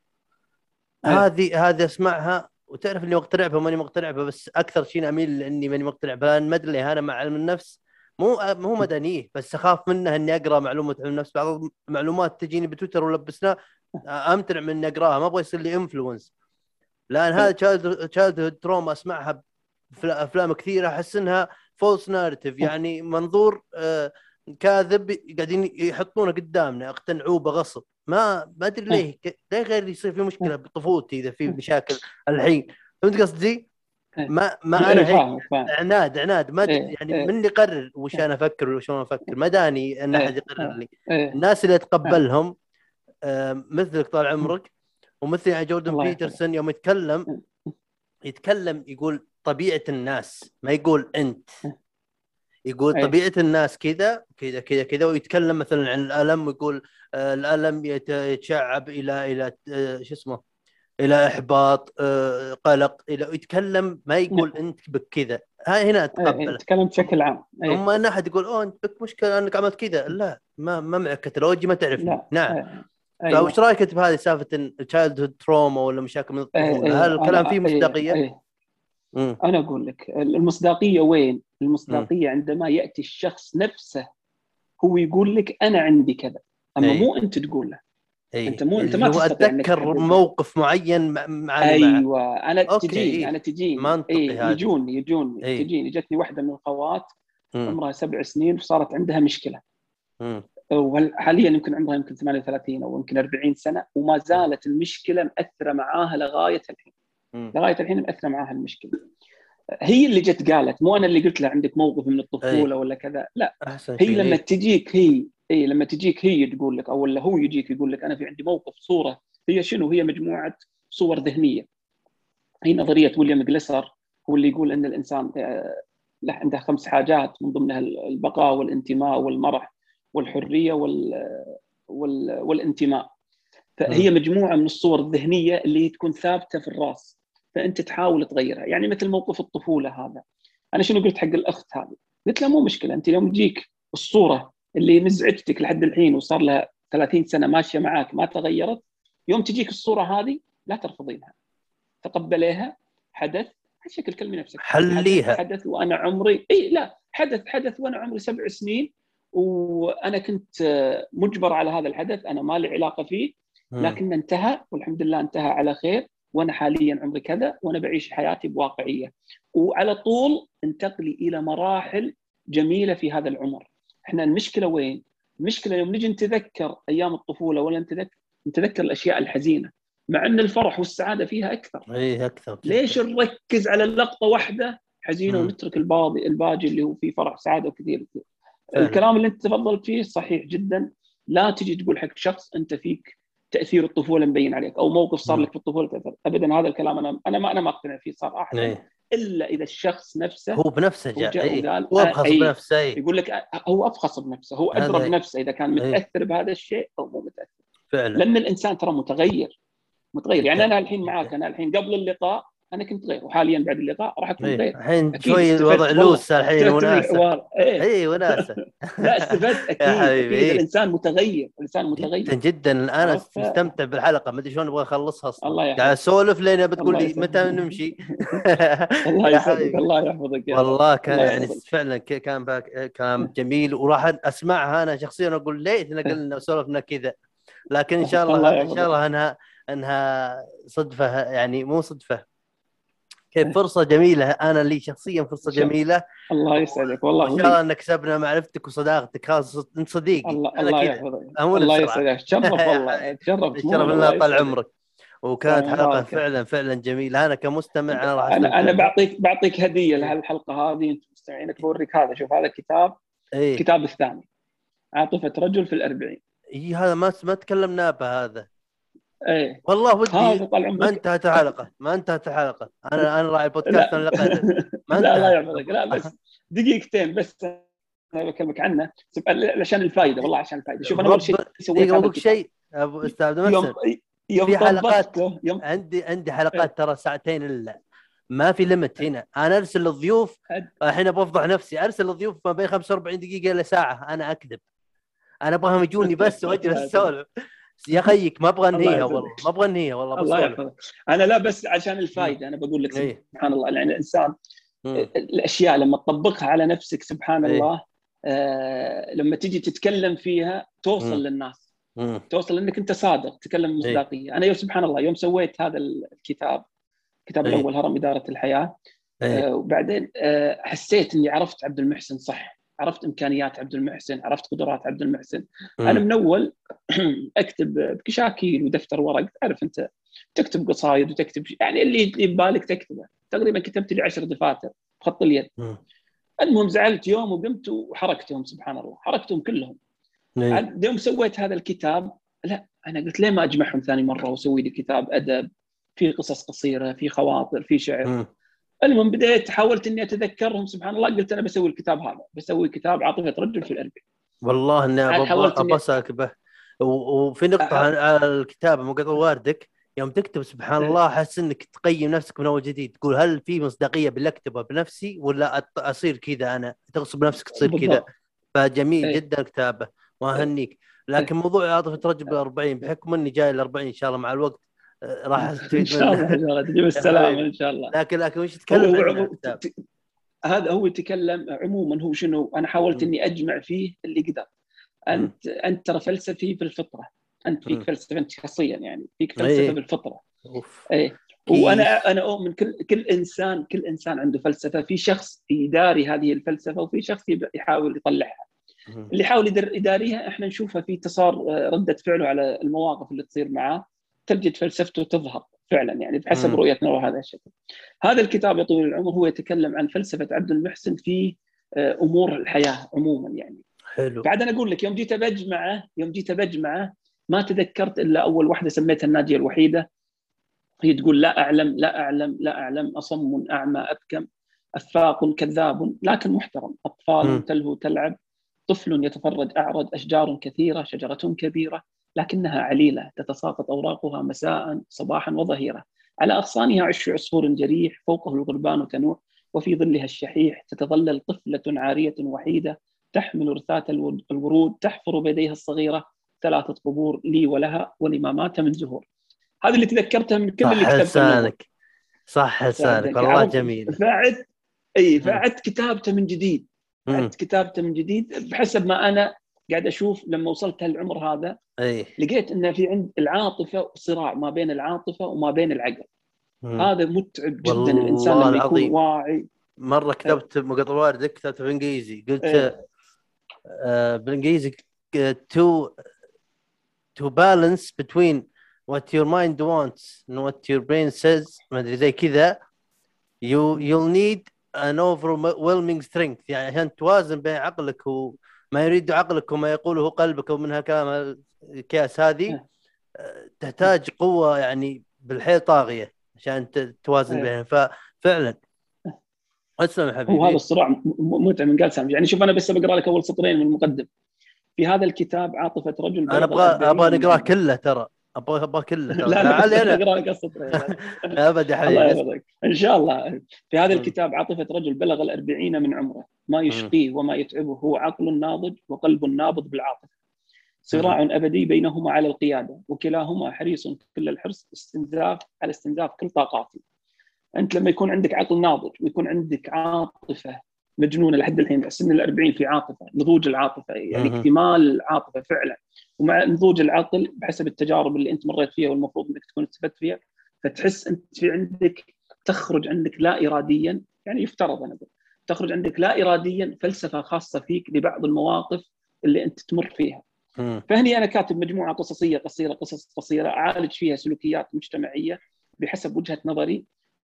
إيه. هذه هذه أسمعها وتعرف إني مقتنع بها ماني مقتنع بها بس أكثر شيء أميل لإني ماني مقتنع بها. ما أدري أنا مع علم النفس. مو مو مدنيه بس أخاف منه إني أقرأ معلومه علم النفس. بعض المعلومات تجيني بتويتر ولا بسناب أمتنع من إني أقرأها ما أبغى يصير لي influence لأن هذا child trauma أسمعها أفلام كثيرة أحس إنها false narrative يعني منظور آه، كاذب قاعدين يحطونه قدامنا اقتنعوه بغصب. ما ما أدري ليه ليه غير يصير في مشكلة بطفولتي إذا في مشاكل الحين؟ فهمت قصدي؟ إيه. ما ما أنا فاهم عناد عناد. ما إيه، يعني إيه. من اللي يقرر وش أنا أفكر وشلون أفكر. ما داني أن أحد يقرر. لي. الناس اللي اتقبلهم آه، مثلك طال عمرك ومثل يعني جوردن. بيترسون يوم يتكلم يتكلم يقول طبيعة الناس ما يقول أنت. يقول. طبيعة الناس كذا كذا كذا كذا ويتكلم مثلا عن الألم ويقول آه، الألم يت- يتشعب إلى إلى آه، شو اسمه إلى إحباط آه، قلق إلى يتكلم ما يقول أنت بكذا هاي هنا إيه، اتقبله تكلم بشكل عام. اما ان أحد يقول أوه أنت بك مشكلة أنك عملت كذا. لا ما ما معك كتالوجي ما تعرفني. نعم. أيوة. فوش رأيك أنت بهذه سالفة ال childhood trauma ولا مشاكل من الطفوله إيه. هل الكلام فيه إيه، مصداقية؟ إيه. مم. أنا أقول لك المصداقية وين؟ المصداقية عندما يأتي الشخص نفسه هو يقول لك أنا عندي كذا أما أي. مو أنت تقول له اي أنت مو- أنت ما هو أتذكر. موقف معين مع مع أيوه أنا أوكي، تجيني إيه. أنا تجيني منطقي هذا. يجوني يجوني إيه. تجيني جتني واحدة من الخوات. عمرها سبع سنين وصارت عندها مشكلة مم. وحاليا يمكن عمرها يمكن 38 أو يمكن 40 سنة وما زالت المشكلة مأثرة معاها لغاية الحين. مم. لغاية الحين مأثرة معاها المشكلة. هي اللي جت قالت مو أنا اللي قلت لها عندك موقف من الطفولة ولا كذا لا. هي لما إيه. تجيك هي اي لما تجيك هي تقول لك أو ولا هو يجيك يقول لك أنا في عندي موقف صورة. هي شنو؟ هي مجموعة صور ذهنية. هي نظرية ويليام جليسر هو اللي يقول إن الإنسان آه، له عنده خمس حاجات من ضمنها البقاء والانتماء والمرح. والحرية وال وال والانتماء. فهي مجموعة من الصور الذهنية اللي تكون ثابتة في الراس فأنت تحاول تغيرها. يعني مثل موقف الطفولة هذا. أنا شنو قلت حق الأخت هذه؟ قلت لها مو مشكلة أنت يوم تجيك الصورة اللي مزعجتك لحد الحين وصار لها 30 سنة ماشية معاك ما تغيرت يوم تجيك الصورة هذه لا ترفضينها. تقبليها حدث على شكل كلمة نفسك. حليها. حدث, حدث وأنا عمري إي لا حدث حدث وأنا عمري سبع سنين وأنا كنت آه، مجبر على هذا الحدث أنا ما لي علاقة فيه. لكن انتهى والحمد لله انتهى على خير وأنا حاليا عمري كذا وأنا بعيش حياتي بواقعية وعلى طول انتقلي إلى مراحل جميلة في هذا العمر إحنا المشكلة وين المشكلة يوم نجي نتذكر أيام الطفولة ولا نتذكر نتذكر الأشياء الحزينة مع أن الفرح والسعادة فيها أكثر إي أكثر. ليش نركز على اللقطه واحدة حزينة. ونترك الباقي الباقي اللي هو فيه فرح وسعاده وكثير فعلاً. الكلام اللي انت تفضلت فيه صحيح جدا لا تجي تقول حق شخص انت فيك تأثير الطفولة مبين عليك أو موقف صار. لك في الطفولة تأثر ابدا هذا الكلام أنا أنا ما أنا ما أقتنع فيه صراحة إيه. إلا إذا الشخص نفسه هو بنفسه هو جاء جاء إيه. وقال هو آه، أبخص أي. بنفسه إيه. يقول لك آه، هو افخص بنفسه هو أدرى إيه. بنفسه إذا كان إيه. متأثر بهذا الشيء أو مو متأثر فعلا لأن الإنسان ترى متغير متغير يعني. أنا الحين معاك أنا الحين قبل اللقاء أنا كنت غير وحاليا بعد اللقاء راح اكون إيه. غير الحين شوي الوضع. لوس الحين وناسة اي وناسة لا استفدت أكيد إيه. الانسان متغير الانسان جدا متغير جدا أنا عرفت؟ مستمتع بالحلقة ما أدري شلون أبغى أخلصها أصلا الله يحفظك. قاعد أسولف لين بتقول لي. متى نمشي الله حبيبي. الله يحفظك. والله كان يعني يحفظك. فعلا كان كلام جميل وراح أسمعها أنا شخصيا أقول ليتنا قلنا سولفنا كذا لكن إن شاء الله الله إن يحفظك. شاء الله إنها إنها صدفة يعني مو صدفة كيف فرصة جميلة. أنا لي شخصيا فرصة. جميلة. الله يسعدك. والله وإن شاء الله ان كسبنا معرفتك وصداقتك. خلاص انت صديقي. الله. يحفظك. الله. يسعدك. تشرف والله. تشرف. الشرف لنا طال عمرك. وكانت حلقة. فعلا فعلا جميلة. أنا كمستمع أنا راح أنا أنا. بعطيك بعطيك هدية لهالحلقة هذه. أنتم مستمعينك. بوريك هذا. شوف هذا كتاب. إيه. الكتاب الثاني. عاطفة رجل في الأربعين. إيه هذا ما ما تكلمنا به هذا. إيه. والله ودي ما انتهت الحلقة ما انتهت الحلقة. أنا أنا راعي البودكاست أنا ما لا الله يحفظك لا بس دقيقتين بس. أنا بكلمك عنه. عشان الفائده والله عشان الفائده شوف أنا أول شيء سويت الكتاب. شيء؟ أبو أستاذ يوم يوم في حلقات. يوم عندي عندي حلقات ترى ساعتين إلا. ما في ليمت هنا. أنا أرسل للضيوف الحين بفضح نفسي. أرسل للضيوف ما بين 45 دقيقة إلى ساعة. أنا أكذب. أنا أبغاهم يجوني بس وأجلس أسولف. يا خيك ما أبغى الله انهيها. والله ما أبغى انهيها والله الله بسولف يحفظك أنا لا بس عشان الفائده أنا بقول لك إيه. سبحان الله يعني الإنسان. الأشياء لما تطبقها على نفسك سبحان إيه. الله آه لما تجي تتكلم فيها توصل. للناس. توصل إنك أنت صادق تتكلم مصداقية أنا يوم سبحان الله يوم سويت هذا الكتاب الكتاب إيه. الأول هرم إدارة الحياة إيه. آه وبعدين آه حسيت إني عرفت عبد المحسن صح عرفت إمكانيات عبد المحسن عرفت قدرات عبد المحسن أنا مم. من أول أكتب بكشاكيل ودفتر ورق تعرف أنت تكتب قصايد وتكتب يعني اللي اللي ببالك تكتبه تقريبا كتبت لي عشر دفاتر بخط اليد مم. المهم زعلت يوم وقمت وحركتهم سبحان الله حركتهم كلهم. عاد يوم سويت هذا الكتاب لا أنا قلت ليه ما أجمعهم ثاني مرة وأسوي لي كتاب أدب في قصص قصيرة في خواطر في شعر. المهم بديت حاولت إني أتذكرهم سبحان الله قلت أنا بسوي الكتاب هذا بسوي كتاب عاطفة رجل في الاربعين والله إني أسألك به. وفي نقطة عن على الكتابه مقطع واردك يوم تكتب سبحان إيه. الله أحس إنك تقيم نفسك من أول جديد. تقول هل في مصداقية باللي اكتبه بنفسي ولا أصير كذا أنا؟ تغصب نفسك تصير كذا. فجميل إيه. جدا كتابه وأهنيك. لكن موضوع عاطفة رجل بال 40 بحكم إني جاي ال 40 إن شاء الله مع الوقت آه، راح إن شاء الله منه إن شاء الله تجيب السلامة إن شاء الله. لكن لكن وش هو تتكلم هو هذا هو يتكلم عموما هو شنو أنا حاولت. إني أجمع فيه اللي قدر. انت أنت ترى فلسفي بالفطره أنت فيك. فلسفة أنت شخصيا يعني فيك إيه. فلسفة بالفطره أوف. إيه. وأنا أنا أؤمن كل كل انسان كل إنسان عنده فلسفة. في شخص يداري هذه الفلسفة وفي شخص يحاول يطلعها. اللي يحاول يداريها إحنا نشوفها في تصار ردة فعله على المواقف اللي تصير معاه. تجد فلسفته تظهر فعلا يعني بحسب. رؤيتنا وهذا الشكل. هذا الكتاب يا طويل العمر هو يتكلم عن فلسفة عبد المحسن في آه، أمور الحياة عموما يعني. حلو بعد أنا أقول لك يوم جيت بجمعه يوم جيت بجمعه ما تذكرت إلا أول واحدة سميتها الناجية الوحيدة هي تقول لا أعلم لا أعلم لا أعلم أصم أعمى أبكم أفاق كذاب لكن محترم أطفال مم. تلهو تلعب طفل يتفرج أعرج أشجار كثيرة شجرة كبيرة لكنها عليلة تتساقط أوراقها مساء صباحا وظهيره على أغصانها عش عصفور جريح فوقه الغربان تنوح وفي ظلها الشحيح تتظلل طفلة عارية وحيدة تحمل رثاة الو- الورود تحفر بيديها الصغيرة ثلاثة قبور لي ولها ولما مات من زهور هذا اللي تذكرته من كل اللي صح كتبته. لسانك صح لسانك يعني والله؟ جميل فعدت إي فعدت كتابته من جديد مم. عدت كتابته من جديد بحسب ما أنا قاعد أشوف لما وصلت هالعمر هذا اي لقيت إن في عند العاطفة صراع ما بين العاطفة وما بين العقل مم. هذا متعب جدا والله الإنسان لما يكون العظيم. واعي مرة كتبت مقطع واردك كتبت بالانجليزي قلت إيه. آه بالإنجليزي تو to balance between what your mind wants and what your brain says ما أدري زي كذا you you'll need an overwhelming strength يعني عشان توازن بين عقلك وما يريد عقلك وما يقوله قلبك ومنها كلام الكاس هذه. آه، تحتاج قوة يعني بالحيل طاغية عشان توازن إيه. بينها ففعلا اسلم حبيبي الصراع م- م- متعب من قال سامي يعني شوف أنا بس بقرأ لك أول سطرين من المقدم في هذا الكتاب عاطفة رجل أنا أبغى أبغى نقرأه. كله ترى أبغى أبغى كله لا لا أقرأ السطرين ابد يا حبيبي. إن شاء الله. في هذا. الكتاب عاطفه رجل بلغ الأربعين من عمره. ما يشقيه وما يتعبه. هو عقل ناضج وقلب نابض بالعاطفة. صراع أبدي بينهما على القيادة وكلاهما حريص كل الحرص استنزاف على استنزاف كل طاقاتي. أنت لما يكون عندك عقل ناضج ويكون عندك عاطفة مجنونه لحد الحين سن الأربعين في عاطفة نضوج العاطفة يعني مم. اكتمال العاطفة فعلا ومع نضوج العقل بحسب التجارب اللي أنت مريت فيها والمفروض إنك تكون استفدت فيها فتحس أنت في عندك تخرج عندك لا اراديا يعني يفترض أنا أقول تخرج عندك لا اراديا فلسفة خاصة فيك لبعض المواقف اللي أنت تمر فيها مم. فهني أنا كاتب مجموعة قصصية قصيرة قصص قصيرة أعالج فيها سلوكيات مجتمعية بحسب وجهة نظري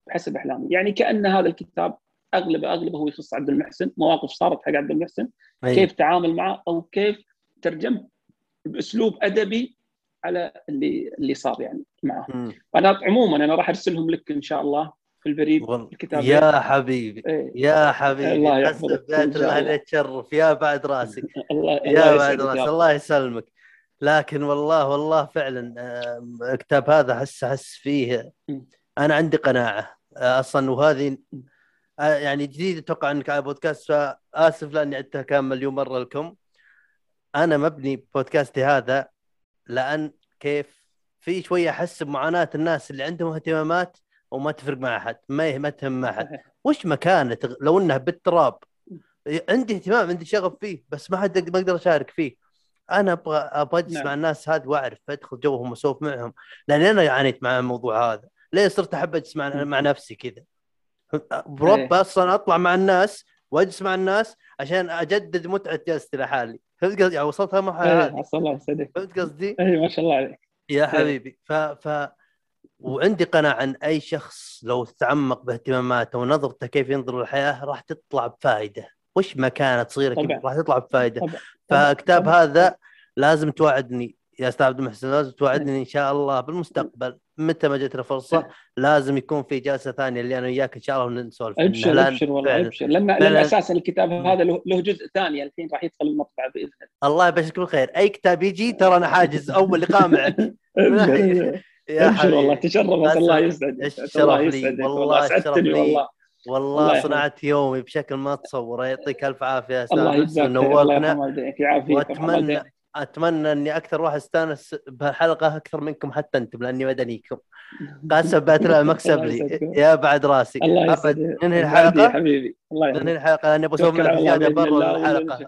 بحسب أحلامي يعني كأن هذا الكتاب اغلبه أغلبه هو يخص عبد المحسن مواقف صارت حق عبد المحسن أي. كيف تعامل معه أو كيف ترجمت بأسلوب أدبي على اللي اللي صار يعني معه. أنا عموما أنا راح أرسلهم لك إن شاء الله في البريد الكتاب يا حبيبي إيه. يا حبيبي الله يحفظك. الله. تشرف يا بعد راسي الله يا بعد رب. الله يسلمك لكن والله والله فعلا الكتاب هذا احس احس فيه. أنا عندي قناعة آه، أصلا وهذه يعني جديد أتوقع إنك على بودكاست فآسف لأني عدتها كم مليون مرة لكم. أنا مبني بودكاستي هذا لأن كيف؟ في شوية أحس بمعاناة الناس اللي عندهم اهتمامات وما تفرق مع أحد ما ما تهم مع أحد. وش مكانة؟ لو إنها بالتراب. عندي اهتمام عندي شغف فيه بس ما حد ما أقدر أشارك فيه. أنا أبغى أبغى أجلس نعم. مع الناس هذه وأعرف أدخل جوهم وأسولف معهم لأني أنا عانيت مع الموضوع هذا. ليه صرت أحب أجلس. مع نفسي كذا؟ برب إيه. أصلا أطلع مع الناس وأجلس مع الناس عشان أجدد متعه جلستي لحالي فهمت قصدي؟ يعني وصلت هالمرحله إيه، هذه. الله فهمت قصدي؟ اي ما شاء الله عليك. يا حبيبي. ف ف وعندي قناعة ان أي شخص لو تعمق باهتماماته ونظرته كيف ينظر للحياة راح تطلع بفائدة. وش ما كانت صغيره راح تطلع بفائدة. طبعا. فكتاب طبعاً. هذا لازم توعدني. يا أستاذ عبد المحسن لازم توعدني إن شاء الله بالمستقبل متى ما جتنا فرصه لازم يكون في جلسة ثانية اللي أنا وياك إن شاء الله نسولف. ابشر ابشر والله ابشر لأن لأن. أساسا الكتاب هذا له جزء ثاني الحين راح يدخل المطبعه بإذن الله. يبشرك بالخير. أي كتاب يجي ترى أنا حاجز أول لقاء معك الله يا ابشر والله تشرفت. الله يسعدك. الشرف الله لي. يسعدك. والله لي. والله. الله والله. صنعت يومي بشكل ما تصور يعطيك ألف عافية يا أستاذ الله يجزاك الله نورتنا. واتمنى. أتمنى أني أكثر واحد استأنس بهالحلقة أكثر منكم حتى أنتم لأني مدنيكم قسم بالله مكسب الله لي. يا بعد راسي. الله. يسعدك. ننهي الحلقة؟ حبيبي. الله ننهي الحلقة لأني بسوي معك الله زيادة برا الله الحلقة.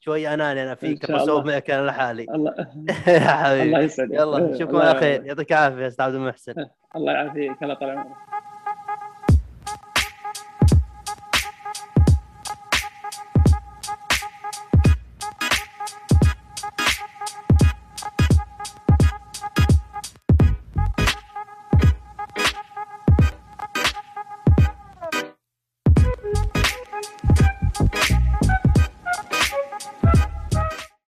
شوي أناني أنا فيك بسوي الله. معك أنا لحالي. الله يا الله حبيبي يسعدك. يلا نشوفكم الله على خير. يعطيك العافية أستاذ عبد المحسن. الله يعافيك. الله طال عمرك